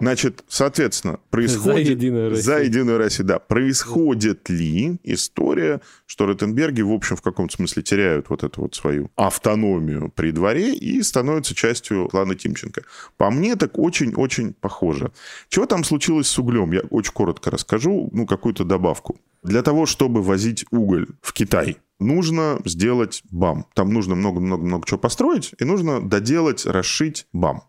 Значит, соответственно, происходит... За Единую Россию. За Единую Россию, да. Происходит ли история, что Ротенберги, в общем, в каком-то смысле теряют вот эту вот свою автономию при дворе и становятся частью клана Тимченко? По мне, так очень-очень похоже. Чего там случилось с углем? Я очень коротко расскажу, ну, какую-то добавку. Для того, чтобы возить уголь в Китай, нужно сделать БАМ. Там нужно много-много-много чего построить, и нужно доделать, расшить БАМ.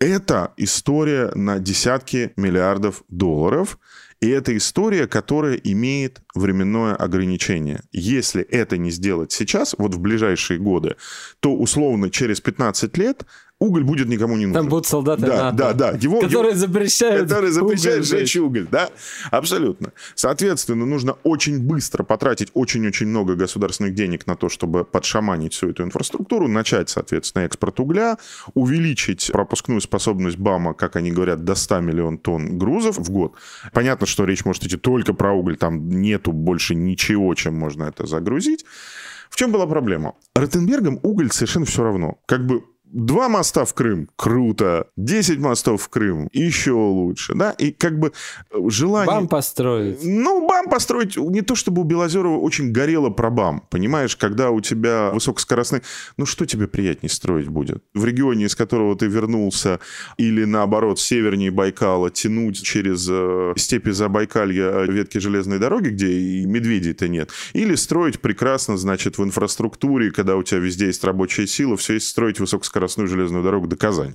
Это история на десятки миллиардов долларов. И это история, которая имеет временное ограничение. Если это не сделать сейчас, вот в ближайшие годы, то условно через 15 лет уголь будет никому не нужен. Там будут солдаты да, НАТО, да, да. Его, которые его, запрещают Которые запрещают уголь сжечь уголь, да, абсолютно. Соответственно, нужно очень быстро потратить очень-очень много государственных денег на то, чтобы подшаманить всю эту инфраструктуру, начать, соответственно, экспорт угля, увеличить пропускную способность БАМа, как они говорят, до 100 миллион тонн грузов в год. Понятно, что речь может идти только про уголь, там нету больше ничего, чем можно это загрузить. В чем была проблема? Ротенбергам уголь совершенно все равно. Как бы Два моста в Крым, круто. Десять мостов в Крым, еще лучше, да? И как бы э, желание... БАМ построить. Ну, БАМ построить, не то чтобы у Белозерова очень горело про БАМ, понимаешь, когда у тебя высокоскоростный... Ну, что тебе приятнее строить будет? В регионе, из которого ты вернулся, или наоборот, севернее Байкала, тянуть через э, степи Забайкалья э, ветки железной дороги, где и медведей-то нет, или строить прекрасно, значит, в инфраструктуре, когда у тебя везде есть рабочая сила, все есть строить высокоскоростный скоростную железную дорогу до Казани.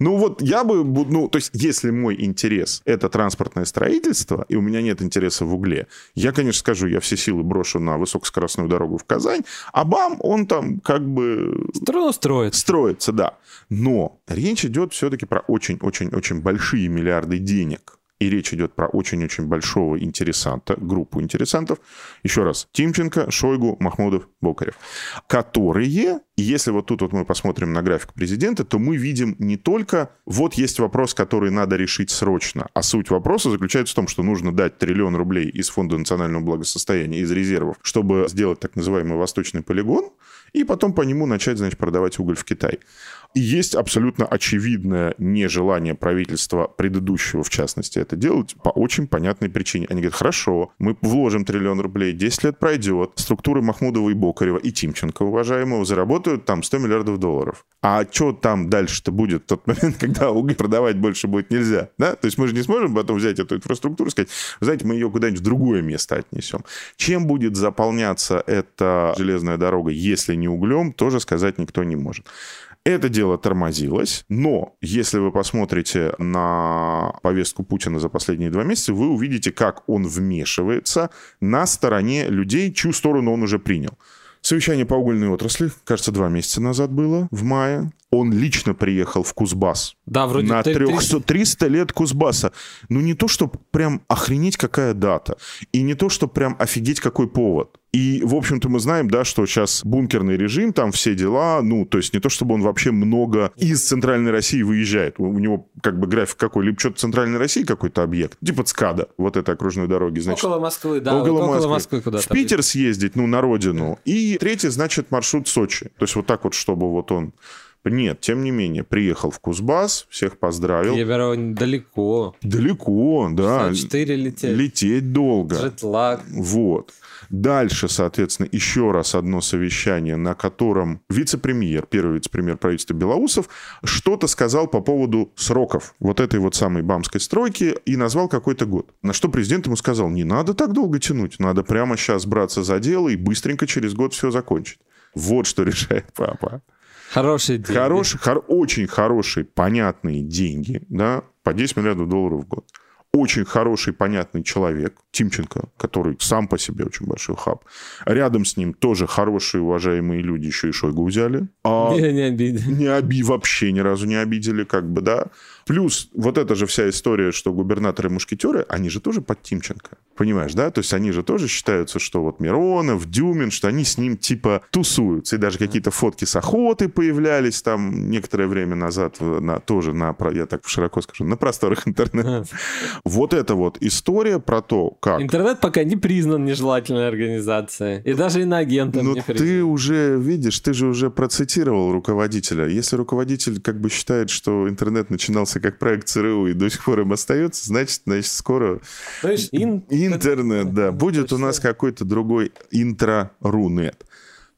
Ну вот я бы, ну то есть если мой интерес это транспортное строительство, и у меня нет интереса в угле, я, конечно, скажу, я все силы брошу на высокоскоростную дорогу в Казань, а БАМ, он там как бы... Строил, строит. Строится, да. Но речь идет все-таки про очень-очень-очень большие миллиарды денег и речь идет про очень-очень большого интересанта, группу интересантов, еще раз, Тимченко, Шойгу, Махмудов, Бокарев, которые, если вот тут вот мы посмотрим на график президента, то мы видим не только вот есть вопрос, который надо решить срочно, а суть вопроса заключается в том, что нужно дать триллион рублей из Фонда национального благосостояния, из резервов, чтобы сделать так называемый восточный полигон, и потом по нему начать, значит, продавать уголь в Китай. Есть абсолютно очевидное нежелание правительства предыдущего, в частности, это делать по очень понятной причине. Они говорят, хорошо, мы вложим триллион рублей, 10 лет пройдет, структуры Махмудова и Бокарева и Тимченко, уважаемого, заработают там 100 миллиардов долларов. А что там дальше-то будет в тот момент, когда уголь продавать больше будет нельзя? Да? То есть мы же не сможем потом взять эту инфраструктуру и сказать, знаете, мы ее куда-нибудь в другое место отнесем. Чем будет заполняться эта железная дорога, если не углем, тоже сказать никто не может. Это дело тормозилось, но если вы посмотрите на повестку Путина за последние два месяца, вы увидите, как он вмешивается на стороне людей, чью сторону он уже принял. Совещание по угольной отрасли, кажется, два месяца назад было, в мае. Он лично приехал в Кузбасс. Да, вроде на 300... 300 лет Кузбасса. Ну, не то, что прям охренеть, какая дата. И не то, что прям офигеть, какой повод. И, в общем-то, мы знаем, да, что сейчас бункерный режим, там все дела, ну, то есть не то, чтобы он вообще много из центральной России выезжает. У него как бы график какой, либо что-то центральной России какой-то объект, типа ЦКАДа, вот этой окружной дороги. Значит, около Москвы, да, около, около Москвы. Москвы куда-то. В Питер съездить, ну, на родину. И третий, значит, маршрут Сочи. То есть вот так вот, чтобы вот он нет, тем не менее, приехал в Кузбасс, всех поздравил. Кемерово далеко. Далеко, да. 4 лететь. Лететь долго. Джетлаг. Вот. Дальше, соответственно, еще раз одно совещание, на котором вице-премьер, первый вице-премьер правительства Белоусов, что-то сказал по поводу сроков вот этой вот самой бамской стройки и назвал какой-то год. На что президент ему сказал, не надо так долго тянуть, надо прямо сейчас браться за дело и быстренько через год все закончить. Вот что решает папа. Хорошие деньги. Хорошие, хор, очень хорошие, понятные деньги, да, по 10 миллиардов долларов в год очень хороший, понятный человек, Тимченко, который сам по себе очень большой хаб. Рядом с ним тоже хорошие, уважаемые люди, еще и Шойгу взяли. А не, не обидели. Не оби, вообще ни разу не обидели, как бы, да. Плюс вот эта же вся история, что губернаторы-мушкетеры, они же тоже под Тимченко. Понимаешь, да? То есть они же тоже считаются, что вот Миронов, Дюмин, что они с ним типа тусуются. И даже какие-то фотки с охоты появлялись там некоторое время назад на, тоже на, я так широко скажу, на просторах интернета. Вот эта вот история про то, как... Интернет пока не признан нежелательной организацией. И даже иноагентом Но не признан. ты уже, видишь, ты же уже процитировал руководителя. Если руководитель как бы считает, что интернет начинался как проект ЦРУ и до сих пор им остается, значит, значит скоро... То есть ин... Интернет, да. Будет у нас какой-то другой интро-рунет.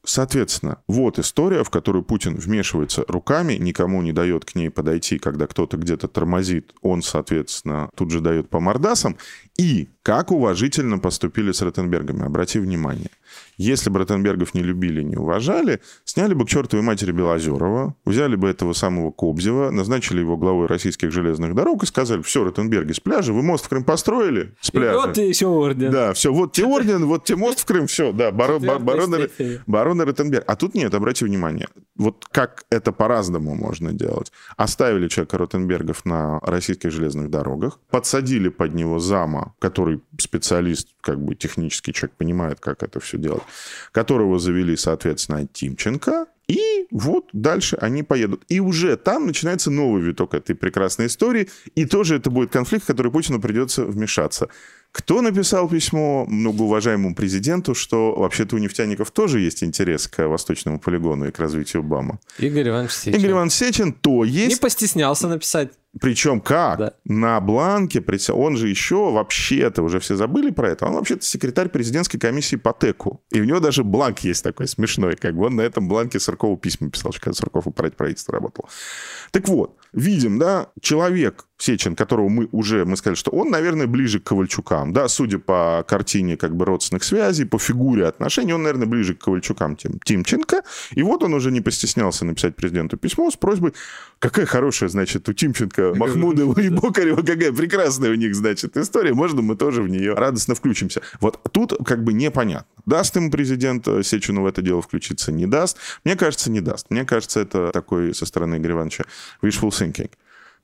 Соответственно, вот история, в которую Путин вмешивается руками, никому не дает к ней подойти, когда кто-то где-то тормозит, он, соответственно, тут же дает по мордасам. И как уважительно поступили с Ротенбергами, обрати внимание. Если бы Ротенбергов не любили, не уважали, сняли бы к чертовой матери Белозерова, взяли бы этого самого Кобзева, назначили его главой российских железных дорог и сказали, все, Ротенберги с пляжа, вы мост в Крым построили с пляжа. И вот тебе еще орден. Да, все, вот тебе орден, вот тебе мост в Крым, все, да, барон, барон, барон Ротенберг. А тут нет, обрати внимание, вот как это по-разному можно делать. Оставили человека Ротенбергов на российских железных дорогах, подсадили под него зама, который специалист, как бы технический человек, понимает, как это все делать, которого завели, соответственно, Тимченко, и вот дальше они поедут. И уже там начинается новый виток этой прекрасной истории. И тоже это будет конфликт, в который Путину придется вмешаться. Кто написал письмо многоуважаемому президенту, что вообще-то у нефтяников тоже есть интерес к восточному полигону и к развитию БАМа? Игорь Иванович Сечин. Игорь Иванович Сечин, то есть... Не постеснялся написать. Причем как? Да. На бланке, он же еще вообще-то, уже все забыли про это, он вообще-то секретарь президентской комиссии по ТЭКу. И у него даже бланк есть такой смешной, как бы он на этом бланке Сыркову письма писал, когда Сырков управлять правительство работал. Так вот, видим, да, человек Сечин, которого мы уже, мы сказали, что он, наверное, ближе к Ковальчукам, да, судя по картине как бы родственных связей, по фигуре отношений, он, наверное, ближе к Ковальчукам, тем Тимченко, и вот он уже не постеснялся написать президенту письмо с просьбой, какая хорошая, значит, у Тимченко, Махмудова и Бокарева, какая прекрасная у них, значит, история, можно мы тоже в нее радостно включимся. Вот тут как бы непонятно, даст ему президент э, Сечину в это дело включиться, не даст. Мне кажется, не даст. Мне кажется, это такой со стороны Игоря Ивановича wishful thinking.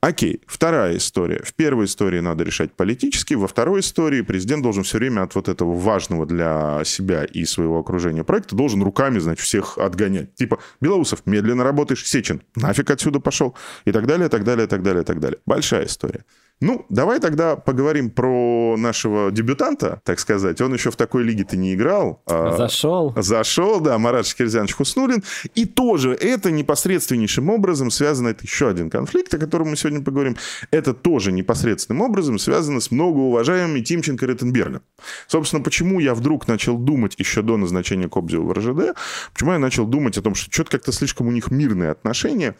Окей, вторая история. В первой истории надо решать политически, во второй истории президент должен все время от вот этого важного для себя и своего окружения проекта должен руками, значит, всех отгонять. Типа, Белоусов, медленно работаешь, Сечин, нафиг отсюда пошел, и так далее, так далее, так далее, так далее. Большая история. Ну, давай тогда поговорим про нашего дебютанта, так сказать. Он еще в такой лиге-то не играл. А зашел. Зашел, да, Марат Шкирзянович Хуснулин. И тоже это непосредственнейшим образом связано, это еще один конфликт, о котором мы сегодня поговорим, это тоже непосредственным образом связано с многоуважаемыми Тимченко и. Собственно, почему я вдруг начал думать еще до назначения Кобзева в РЖД, почему я начал думать о том, что что-то как-то слишком у них мирные отношения,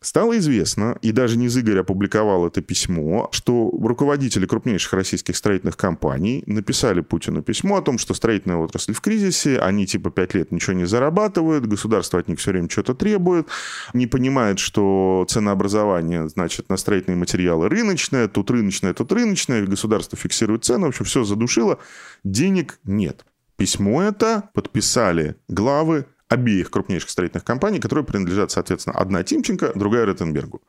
Стало известно, и даже Низыгорь опубликовал это письмо, что руководители крупнейших российских строительных компаний написали Путину письмо о том, что строительная отрасль в кризисе, они типа пять лет ничего не зарабатывают, государство от них все время что-то требует, не понимает, что ценообразование, значит, на строительные материалы рыночное, тут рыночное, тут рыночное, государство фиксирует цены, в общем, все задушило, денег нет. Письмо это подписали главы обеих крупнейших строительных компаний, которые принадлежат, соответственно, одна Тимченко, другая Ротенбергу.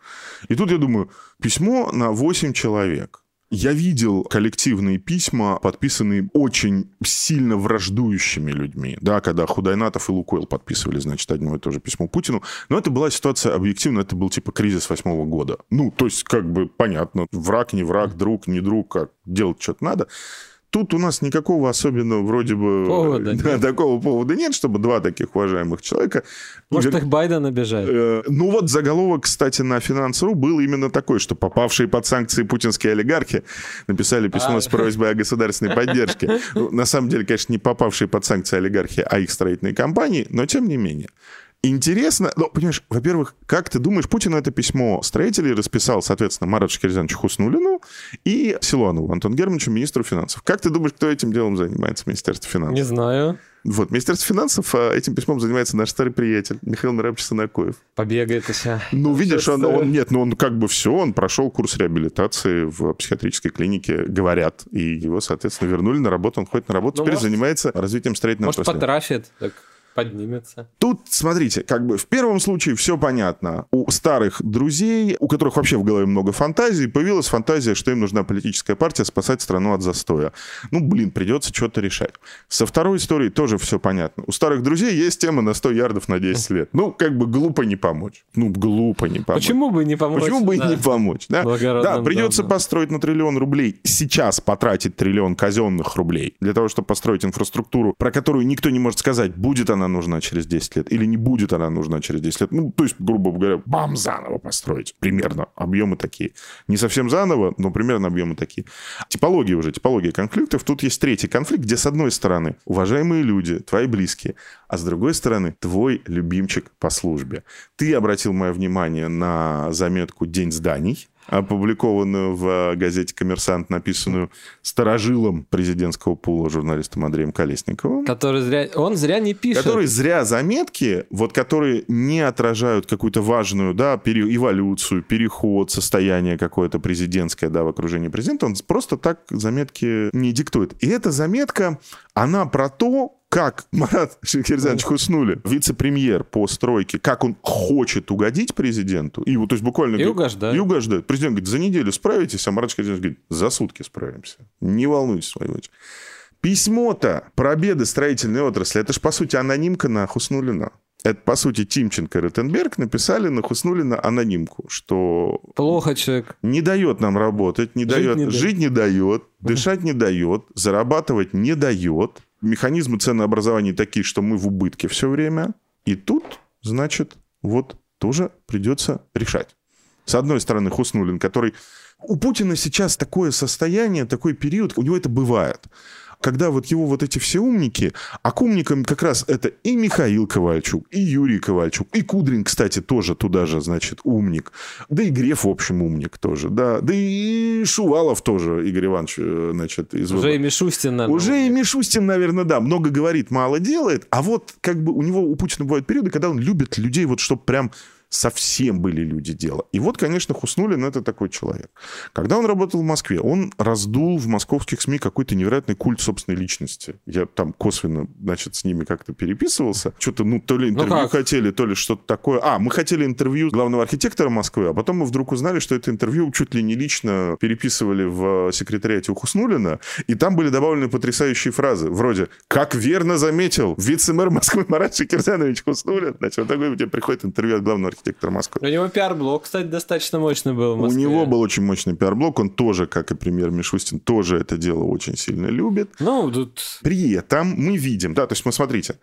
И тут я думаю, письмо на 8 человек. Я видел коллективные письма, подписанные очень сильно враждующими людьми. Да, когда Худайнатов и Лукойл подписывали, значит, одно и то же письмо Путину. Но это была ситуация объективно, это был типа кризис восьмого года. Ну, то есть, как бы понятно, враг, не враг, друг, не друг, как делать что-то надо. Тут у нас никакого особенного вроде бы повода да, нет. такого повода нет, чтобы два таких уважаемых человека. Может, их Байден обижает? Э, ну вот заголовок, кстати, на Финансру был именно такой, что попавшие под санкции путинские олигархи написали письмо а. с просьбой о государственной поддержке. Ну, на самом деле, конечно, не попавшие под санкции олигархи, а их строительные компании, но тем не менее. Интересно, ну, понимаешь, во-первых, как ты думаешь, Путин это письмо строителей расписал, соответственно, Марату Шкирзяновичу Хуснулину и Силуанову, Антон Германовичу, министру финансов. Как ты думаешь, кто этим делом занимается в Министерстве финансов? Не знаю. Вот, Министерство финансов а этим письмом занимается наш старый приятель Михаил Миравович Санакоев. Побегает еще. Ну, видишь, он, он, нет, ну он как бы все, он прошел курс реабилитации в психиатрической клинике, говорят, и его, соответственно, вернули на работу, он ходит на работу, ну, теперь может, занимается развитием строительного Может, потрафит, так поднимется. Тут, смотрите, как бы в первом случае все понятно. У старых друзей, у которых вообще в голове много фантазий, появилась фантазия, что им нужна политическая партия спасать страну от застоя. Ну, блин, придется что-то решать. Со второй историей тоже все понятно. У старых друзей есть тема на 100 ярдов на 10 лет. Ну, как бы глупо не помочь. Ну, глупо не помочь. Почему бы не помочь? Почему бы да. не помочь? Да, да придется давно. построить на триллион рублей. Сейчас потратить триллион казенных рублей для того, чтобы построить инфраструктуру, про которую никто не может сказать, будет она нужна через 10 лет, или не будет она нужна через 10 лет. Ну, то есть, грубо говоря, бам, заново построить. Примерно объемы такие. Не совсем заново, но примерно объемы такие. Типология уже, типология конфликтов. Тут есть третий конфликт, где с одной стороны уважаемые люди, твои близкие, а с другой стороны твой любимчик по службе. Ты обратил мое внимание на заметку «День зданий», опубликованную в газете «Коммерсант», написанную старожилом президентского пула журналистом Андреем Колесниковым. Который зря... Он зря не пишет. Который зря заметки, вот которые не отражают какую-то важную, да, пере... эволюцию, переход, состояние какое-то президентское, да, в окружении президента, он просто так заметки не диктует. И эта заметка, она про то, как Марат Шахерзянович Хуснули, вице-премьер по стройке, как он хочет угодить президенту, и то есть буквально... И угождает. И угождает. Президент говорит, за неделю справитесь, а Марат Шахерзянович говорит, за сутки справимся. Не волнуйтесь, Владимир Письмо-то про беды строительной отрасли, это же, по сути, анонимка на Хуснулина. Это, по сути, Тимченко и Ротенберг написали на Хуснулина анонимку, что... Плохо человек. Не дает нам работать, не Жить дает, не жить не дает, дышать не дает, зарабатывать не дает. Механизмы ценообразования такие, что мы в убытке все время. И тут, значит, вот тоже придется решать. С одной стороны, Хуснулин, который... У Путина сейчас такое состояние, такой период, у него это бывает когда вот его вот эти все умники, а к умникам как раз это и Михаил Ковальчук, и Юрий Ковальчук, и Кудрин, кстати, тоже туда же, значит, умник, да и Греф, в общем, умник тоже, да, да и Шувалов тоже, Игорь Иванович, э, значит, из Уже и Мишустин, наверное. Уже и Мишустин, наверное, да, много говорит, мало делает, а вот как бы у него, у Путина бывают периоды, когда он любит людей вот, чтобы прям совсем были люди дела. И вот, конечно, Хуснулин это такой человек. Когда он работал в Москве, он раздул в московских СМИ какой-то невероятный культ собственной личности. Я там косвенно, значит, с ними как-то переписывался. Что-то, ну, то ли интервью как? хотели, то ли что-то такое. А, мы хотели интервью главного архитектора Москвы, а потом мы вдруг узнали, что это интервью чуть ли не лично переписывали в секретариате у Хуснулина, и там были добавлены потрясающие фразы, вроде «Как верно заметил вице-мэр Москвы Марат Шакирзянович Хуснулин». Значит, вот такое у тебя приходит интервью от главного архитектора Москвы. У него пиар-блок, кстати, достаточно мощный был У него был очень мощный пиар-блок, он тоже, как и премьер Мишустин, тоже это дело очень сильно любит. Ну, тут... При этом мы видим, да, то есть, мы смотрите,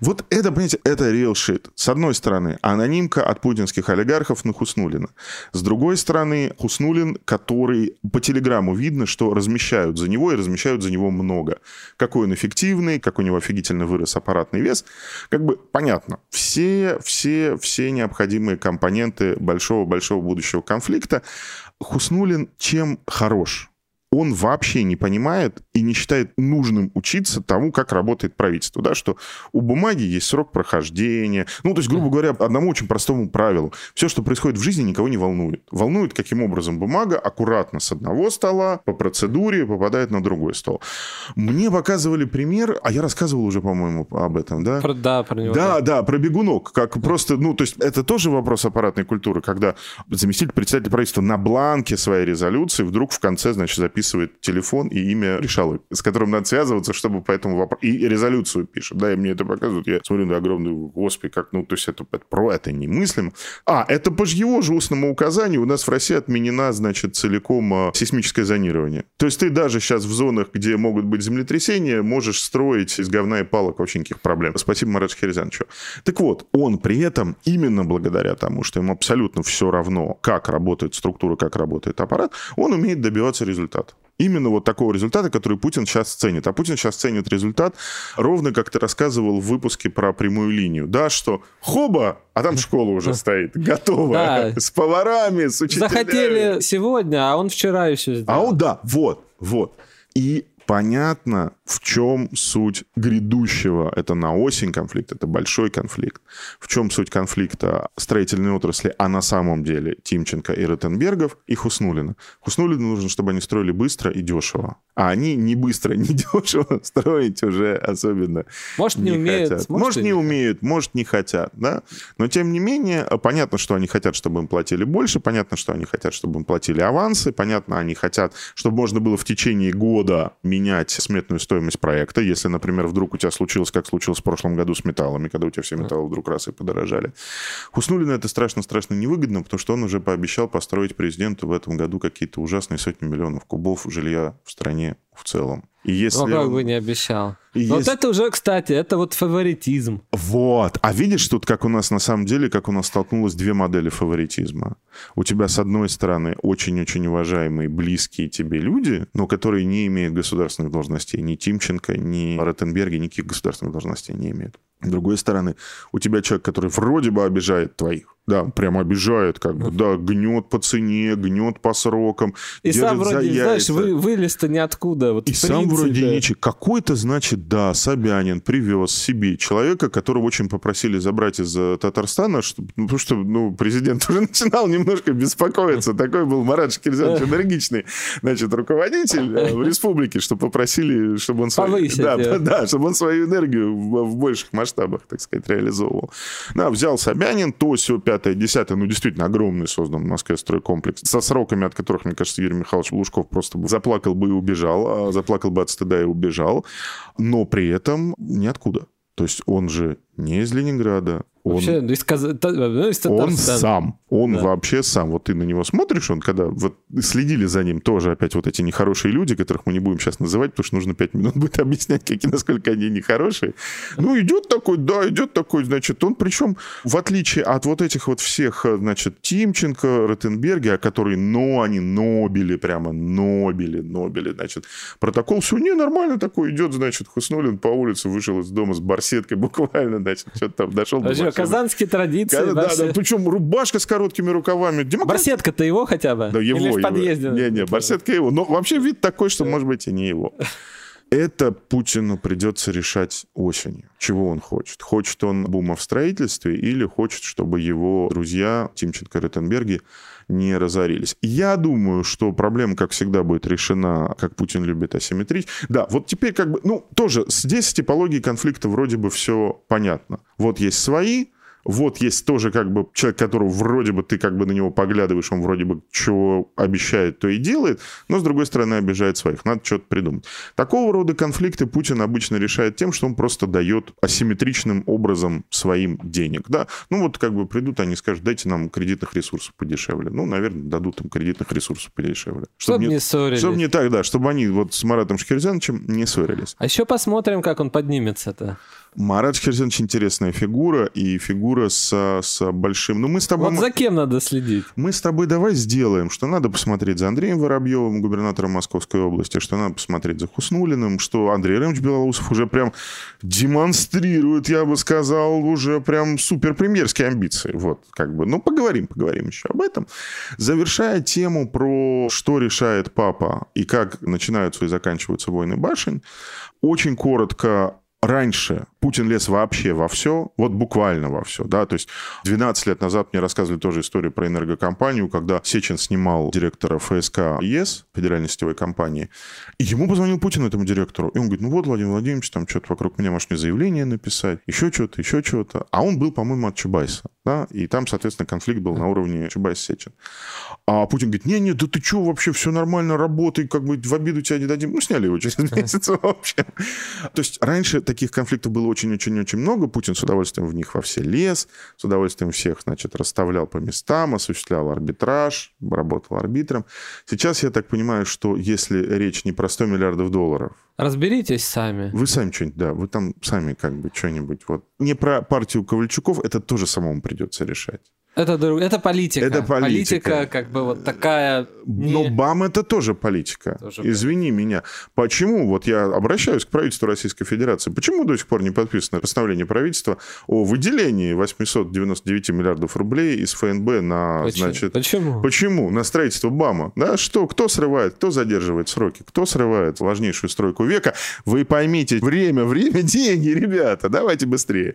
вот это, понимаете, это real shit. С одной стороны, анонимка от путинских олигархов на Хуснулина. С другой стороны, Хуснулин, который по телеграмму видно, что размещают за него и размещают за него много. Какой он эффективный, как у него офигительно вырос аппаратный вес. Как бы понятно. Все, все, все необходимые компоненты большого-большого будущего конфликта. Хуснулин чем хорош? Он вообще не понимает и не считает нужным учиться тому, как работает правительство, да, что у бумаги есть срок прохождения. Ну, то есть, грубо говоря, одному очень простому правилу. Все, что происходит в жизни, никого не волнует. Волнует, каким образом бумага аккуратно с одного стола по процедуре попадает на другой стол. Мне показывали пример, а я рассказывал уже, по-моему, об этом, да? Про- да, про него. Да, да, про бегунок. Как просто, ну, то есть это тоже вопрос аппаратной культуры, когда заместитель председателя правительства на бланке своей резолюции вдруг в конце, значит, записывает телефон и имя решалы, с которым надо связываться, чтобы по этому вопросу... И резолюцию пишет, да, и мне это показывают. Я смотрю на огромный, господи, как, ну, то есть это, это про это немыслимо. А, это по его же устному указанию у нас в России отменена, значит, целиком а, сейсмическое зонирование. То есть ты даже сейчас в зонах, где могут быть землетрясения, можешь строить из говна и палок вообще никаких проблем. Спасибо Марату Херезяновичу. Так вот, он при этом, именно благодаря тому, что ему абсолютно все равно, как работает структура, как работает аппарат, он умеет добиваться результата. Именно вот такого результата, который Путин сейчас ценит. А Путин сейчас ценит результат, ровно как ты рассказывал в выпуске про прямую линию. Да, что хоба, а там школа уже стоит, готовая, Да. с поварами, с учителями. Захотели сегодня, а он вчера еще сделал. А он, да, вот, вот. И понятно, в чем суть грядущего. Это на осень конфликт, это большой конфликт. В чем суть конфликта строительной отрасли, а на самом деле Тимченко и Ротенбергов и Хуснулина. Хуснулину нужно, чтобы они строили быстро и дешево. А они не быстро, не дешево строить уже особенно Может, не, умеют, хотят. может, Может, не умеют, может, не хотят, да. Но, тем не менее, понятно, что они хотят, чтобы им платили больше, понятно, что они хотят, чтобы им платили авансы, понятно, они хотят, чтобы можно было в течение года менять сметную стоимость проекта, если, например, вдруг у тебя случилось, как случилось в прошлом году с металлами, когда у тебя все металлы вдруг раз и подорожали. Хуснулину это страшно-страшно невыгодно, потому что он уже пообещал построить президенту в этом году какие-то ужасные сотни миллионов кубов жилья в стране в целом. И если Ну, как бы не обещал. И Вот если- это уже, кстати, это вот фаворитизм. Вот. А видишь, тут как у нас на самом деле, как у нас столкнулось две модели фаворитизма. У тебя, с одной стороны, очень-очень уважаемые, близкие тебе люди, но которые не имеют государственных должностей. Ни Тимченко, ни Ротенберги никаких государственных должностей не имеют. С другой стороны, у тебя человек, который вроде бы обижает твоих. Да, прям обижает, как бы, да, гнет по цене, гнет по срокам. И сам держит за вроде, знаешь, вы, вылез-то ниоткуда. Вот И сам принципе. вроде ничего. Какой-то, значит, да, Собянин привез себе человека, которого очень попросили забрать из э, Татарстана, что- ну, потому что, ну, президент уже начинал немножко беспокоиться. Такой был Марат Шкирзянович энергичный, значит, руководитель э, в республике, что попросили, чтобы он свою, Повысить да, да, чтобы он свою энергию в, в больших масштабах, так сказать, реализовывал. Да, взял Собянин, то, все, пятое, десятое, ну, действительно, огромный создан в Москве стройкомплекс, со сроками, от которых, мне кажется, Юрий Михайлович Лужков просто заплакал бы и убежал, а заплакал бы от стыда и убежал, но при этом ниоткуда. То есть он же не из Ленинграда, он, Вообще, ну, из, та- ну, из он сам, он Да. вообще сам. Вот ты на него смотришь, он когда вот следили за ним тоже опять вот эти нехорошие люди, которых мы не будем сейчас называть, потому что нужно пять минут будет объяснять, какие, насколько они нехорошие. Ну, идет такой, да, идет такой, значит, он причем, в отличие от вот этих вот всех, значит, Тимченко, Ротенберги, которые, но они нобели, прямо нобели, нобели, значит, протокол, все, не, нормально такой идет, значит, Хуснулин по улице вышел из дома с барсеткой буквально, значит, что-то там дошел до Машины. казанские традиции. Да, да, да, причем рубашка с короткими рукавами. Демократ- Барсетка-то его хотя бы? Да, его, Или в его. подъезде? Не-не, барсетка его. Но вообще вид такой, что, может быть, и не его. Это Путину придется решать осенью. Чего он хочет? Хочет он бума в строительстве или хочет, чтобы его друзья Тимченко и Ротенберги не разорились? Я думаю, что проблема, как всегда, будет решена, как Путин любит, асимметрично. Да, вот теперь как бы, ну, тоже здесь с типологией конфликта вроде бы все понятно. Вот есть свои, вот есть тоже как бы человек, которого вроде бы ты как бы на него поглядываешь, он вроде бы чего обещает, то и делает, но с другой стороны обижает своих. Надо что-то придумать. Такого рода конфликты Путин обычно решает тем, что он просто дает асимметричным образом своим денег. Да? Ну вот как бы придут, они скажут, дайте нам кредитных ресурсов подешевле. Ну, наверное, дадут им кредитных ресурсов подешевле. Чтобы не ссорились. Чтобы не так, да, чтобы они вот с Маратом Шкирзяновичем не ссорились. А еще посмотрим, как он поднимется-то. Марат Шкирзянович интересная фигура, и фигура с, с большим... Ну, мы с тобой... Вот за кем надо следить? Мы с тобой давай сделаем, что надо посмотреть за Андреем Воробьевым, губернатором Московской области, что надо посмотреть за Хуснулиным, что Андрей Ремович Белоусов уже прям демонстрирует, я бы сказал, уже прям суперпремьерские амбиции. Вот, как бы. Ну, поговорим, поговорим еще об этом. Завершая тему про что решает папа и как начинаются и заканчиваются войны башен, очень коротко Раньше Путин лез вообще во все, вот буквально во все, да, то есть 12 лет назад мне рассказывали тоже историю про энергокомпанию, когда Сечин снимал директора ФСК ЕС, федеральной сетевой компании, и ему позвонил Путин, этому директору, и он говорит, ну вот, Владимир Владимирович, там что-то вокруг меня, может, мне заявление написать, еще что-то, еще что-то, а он был, по-моему, от Чубайса, да, и там, соответственно, конфликт был на уровне Чубайс-Сечин. А Путин говорит, не-не, да ты что, вообще все нормально, работай, как бы в обиду тебя не дадим. Ну, сняли его через месяц вообще. То есть раньше таких конфликтов было очень-очень-очень много. Путин с удовольствием в них во все лез, с удовольствием всех, значит, расставлял по местам, осуществлял арбитраж, работал арбитром. Сейчас я так понимаю, что если речь не про 100 миллиардов долларов, Разберитесь сами. вы сами что-нибудь, да, вы там сами как бы что-нибудь вот. Не про партию Ковальчуков, это тоже самому придется решать. Это, это политика. Это политика. как бы вот такая... Но не- БАМ это тоже политика. Тоже Извини меня. Почему, вот я обращаюсь к правительству Российской Федерации, почему до сих пор не подписано постановление правительства о выделении 899 миллиардов рублей из ФНБ на, Почему? значит... Почему? Почему? На строительство БАМа. Да, что? Кто срывает? Кто задерживает сроки? Кто срывает важнейшую стройку века? Вы поймите, время, время, деньги, ребята, давайте быстрее.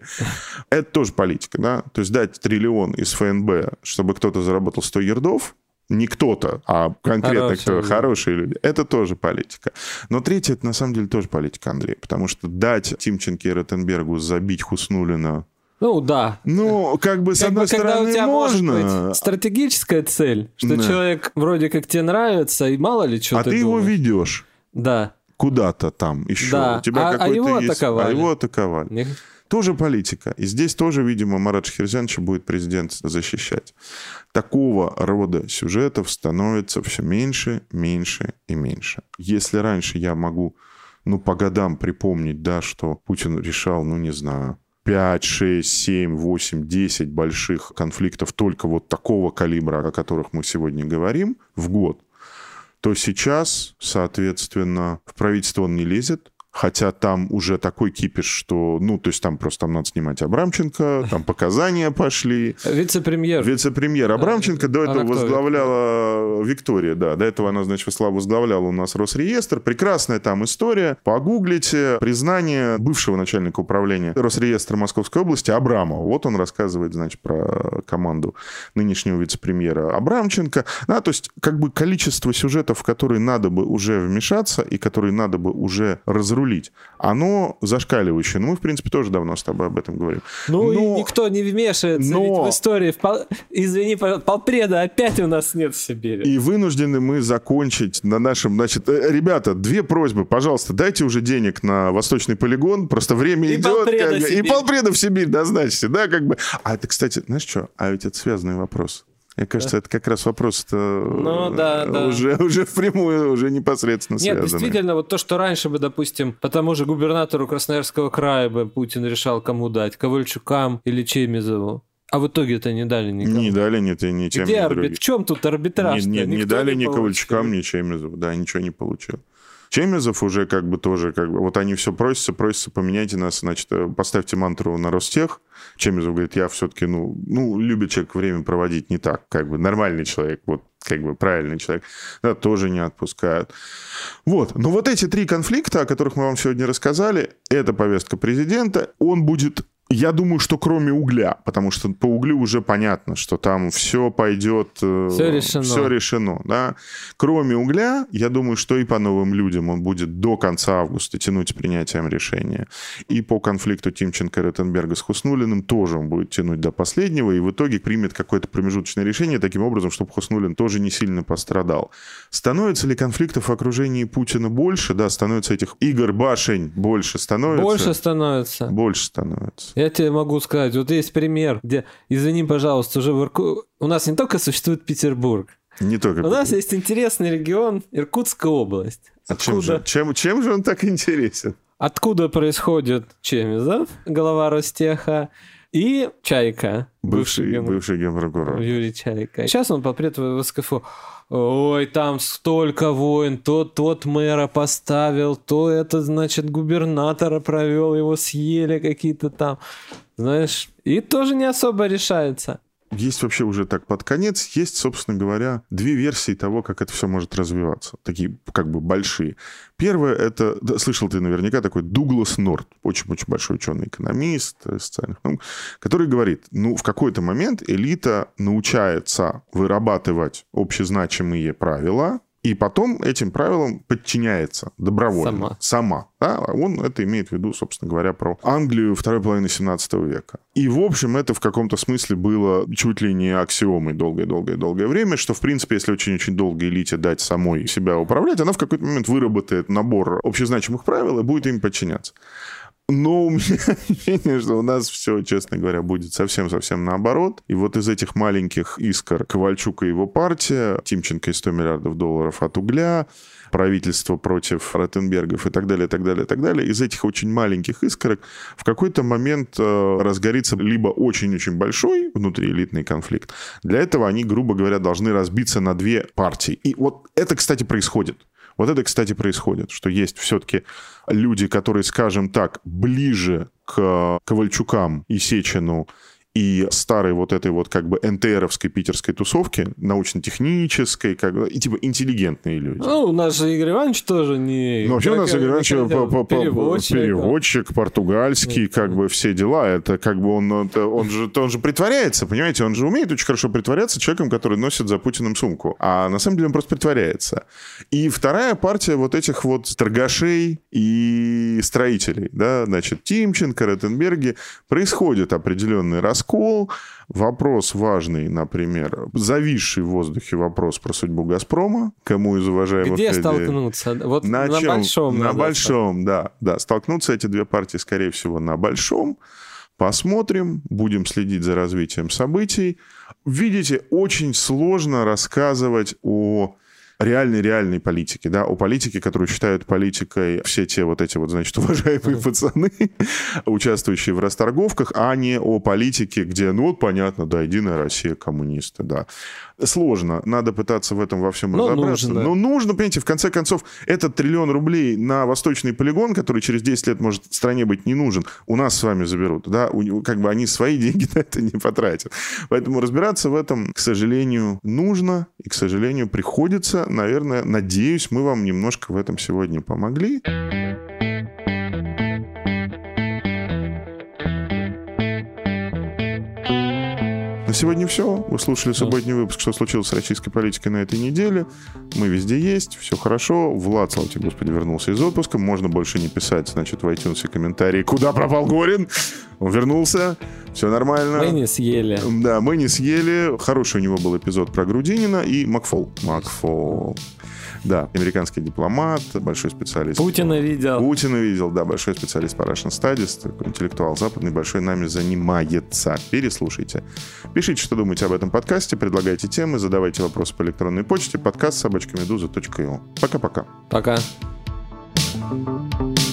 Это тоже политика, да? То есть дать триллион из ФНБ, чтобы кто-то заработал 100 ярдов, не кто-то, а конкретно Хорошие кто, люди. хорошие люди. Это тоже политика. Но третье, это на самом деле тоже политика, Андрей. Потому что дать Тимченко и Ротенбергу забить Хуснулина Ну да. ну, как бы, с Как бы, одной когда стороны, у тебя можно. может быть стратегическая цель, что Да. человек вроде как тебе нравится, и мало ли что а ты, ты его думаешь. ведешь Да. куда-то там еще. Да. У тебя А- а его есть... атаковали. А его атаковали. Не- Тоже политика. И здесь тоже, видимо, Марат Шахерзянович будет президент защищать. Такого рода сюжетов становится все меньше, меньше и меньше. Если раньше я могу ну, по годам припомнить, да, что Путин решал, ну, не знаю, 5, 6, 7, 8, 10 больших конфликтов только вот такого калибра, о которых мы сегодня говорим, в год, то сейчас, соответственно, в правительство он не лезет, хотя там уже такой кипиш, что, ну, то есть там просто там надо снимать Абрамченко, там показания пошли. Вице-премьер. Вице-премьер Абрамченко до этого возглавляла Виктория, да, до этого она, значит, возглавляла у нас Росреестр. Прекрасная там история. Погуглите признание бывшего начальника управления Росреестра Московской области Абрамова. Вот он рассказывает, значит, про команду нынешнего вице-премьера Абрамченко. Да, то есть как бы количество сюжетов, в которые надо бы уже вмешаться и которые надо бы уже разрулить рулить, оно зашкаливающее. Ну, мы, в принципе, тоже давно с тобой об этом говорим. Ну, но... никто не вмешивается но... в истории. В пол... Извини, полпреда опять у нас нет в Сибири. И вынуждены мы закончить на нашем... Значит, э, ребята, две просьбы, пожалуйста, дайте уже денег на Восточный полигон, просто время и идет. Полпреда как... И полпреда в Сибирь назначьте, да, как бы. А это, кстати, знаешь что? А ведь это связанный вопрос. Мне кажется, да. это как раз вопрос ну, да, да. уже, уже впрямую, уже непосредственно Нет, действительно, вот то, что раньше бы, допустим, по тому же губернатору Красноярского края бы Путин решал, кому дать, Ковальчукам или Чемизову. А в итоге это не дали никому. Не дали ни, ни тем, Где арбит? В чем тут арбитраж? Не, не, не дали ни Ковальчукам, ни Чемизову. Да, ничего не получил. Чемезов уже как бы тоже, как бы, вот они все просятся, просятся, поменяйте нас, значит, э, поставьте мантру на Ростех. Чемезов говорит, я все-таки, ну, ну, любит человек время проводить не так, как бы нормальный человек, вот как бы правильный человек, да, тоже не отпускают. Вот, но вот эти три конфликта, о которых мы вам сегодня рассказали, это повестка президента, он будет я думаю, что кроме угля, потому что по углю уже понятно, что там все пойдет... Э, все решено. Все решено, да. Кроме угля, я думаю, что и по новым людям он будет до конца августа тянуть с принятием решения. И по конфликту Тимченко и Ротенберга с Хуснулиным тоже он будет тянуть до последнего, и в итоге примет какое-то промежуточное решение таким образом, чтобы Хуснулин тоже не сильно пострадал. Становится ли конфликтов в окружении Путина больше? Да, становится этих игр башень больше становится. Больше становится. Больше становится. Я тебе могу сказать, вот есть пример, где, извини, пожалуйста, уже в Ирку... У нас не только существует Петербург, не только. У нас есть интересный регион Иркутская область. А чем же, чем, чем же он так интересен? Откуда происходит Чемизов, глава Ростеха, и Чайка. Бывший, бывший, бывший генпрокурор. Юрий Чайка. Сейчас он попрет в СКФУ. Ой, там столько войн, то тот мэра поставил, то это, значит, губернатора провел, его съели какие-то там. Знаешь, и тоже не особо решается есть вообще уже так под конец, есть, собственно говоря, две версии того, как это все может развиваться. Такие как бы большие. Первое это, да, слышал ты наверняка, такой Дуглас Норт, очень-очень большой ученый-экономист э, социальных наук, который говорит, ну, в какой-то момент элита научается вырабатывать общезначимые правила, и потом этим правилам подчиняется добровольно. Сама. Сама. Да? Он это имеет в виду, собственно говоря, про Англию второй половины 17 века. И, в общем, это в каком-то смысле было чуть ли не аксиомой долгое-долгое-долгое время, что, в принципе, если очень-очень долго элите дать самой себя управлять, она в какой-то момент выработает набор общезначимых правил и будет им подчиняться. Но у меня ощущение, что у нас все, честно говоря, будет совсем-совсем наоборот. И вот из этих маленьких искр Ковальчука и его партия, Тимченко и 100 миллиардов долларов от угля, правительство против Ротенбергов и так далее, и так далее, и так далее. Из этих очень маленьких искорок в какой-то момент э, разгорится либо очень-очень большой внутриэлитный конфликт. Для этого они, грубо говоря, должны разбиться на две партии. И вот это, кстати, происходит. Вот это, кстати, происходит, что есть все-таки люди, которые, скажем так, ближе к Ковальчукам и Сечину и старой вот этой вот как бы НТРовской питерской тусовки, научно-технической, как бы, и типа интеллигентные люди. Ну, у нас же Игорь Иванович тоже не... Ну, вообще у нас Игорь Иванович переводчик, переводчик португальский, как бы все дела. Это как бы он, он, же, он же притворяется, понимаете? Он же умеет очень хорошо притворяться человеком, который носит за Путиным сумку. А на самом деле он просто притворяется. И вторая партия вот этих вот торгашей и строителей, да, значит, Тимченко, Ротенберги, происходит определенный раскол раскол. Вопрос важный, например, зависший в воздухе вопрос про судьбу «Газпрома». Кому из уважаемых Где людей... столкнуться? Вот на, на чем? большом. На большом, да, да. Столкнутся эти две партии, скорее всего, на большом. Посмотрим, будем следить за развитием событий. Видите, очень сложно рассказывать о реальной-реальной политики, да, о политике, которую считают политикой все те вот эти вот, значит, уважаемые пацаны, участвующие в расторговках, а не о политике, где, ну вот понятно, да, Единая Россия, коммунисты, да. Сложно, надо пытаться в этом во всем Но разобраться. нужно. Но нужно, понимаете, в конце концов, этот триллион рублей на восточный полигон, который через 10 лет может стране быть не нужен, у нас с вами заберут, да, у- как бы они свои деньги на это не потратят. Поэтому разбираться в этом, к сожалению, нужно и, к сожалению, приходится. Наверное, надеюсь, мы вам немножко в этом сегодня помогли. Сегодня все. Вы слушали субботний выпуск «Что случилось с российской политикой на этой неделе». Мы везде есть, все хорошо. Влад, слава тебе, Господи, вернулся из отпуска. Можно больше не писать, значит, в iTunes комментарии «Куда пропал Горин?» Он вернулся, все нормально. Мы не съели. Да, мы не съели. Хороший у него был эпизод про Грудинина и Макфол. Макфол. Да, американский дипломат, большой специалист. Путина видел. Путина видел, да, большой специалист по Russian Studies, такой интеллектуал западный, большой нами занимается. Переслушайте. Пишите, что думаете об этом подкасте, предлагайте темы, задавайте вопросы по электронной почте, подкаст собачкамедуза.io. Пока-пока. Пока. thank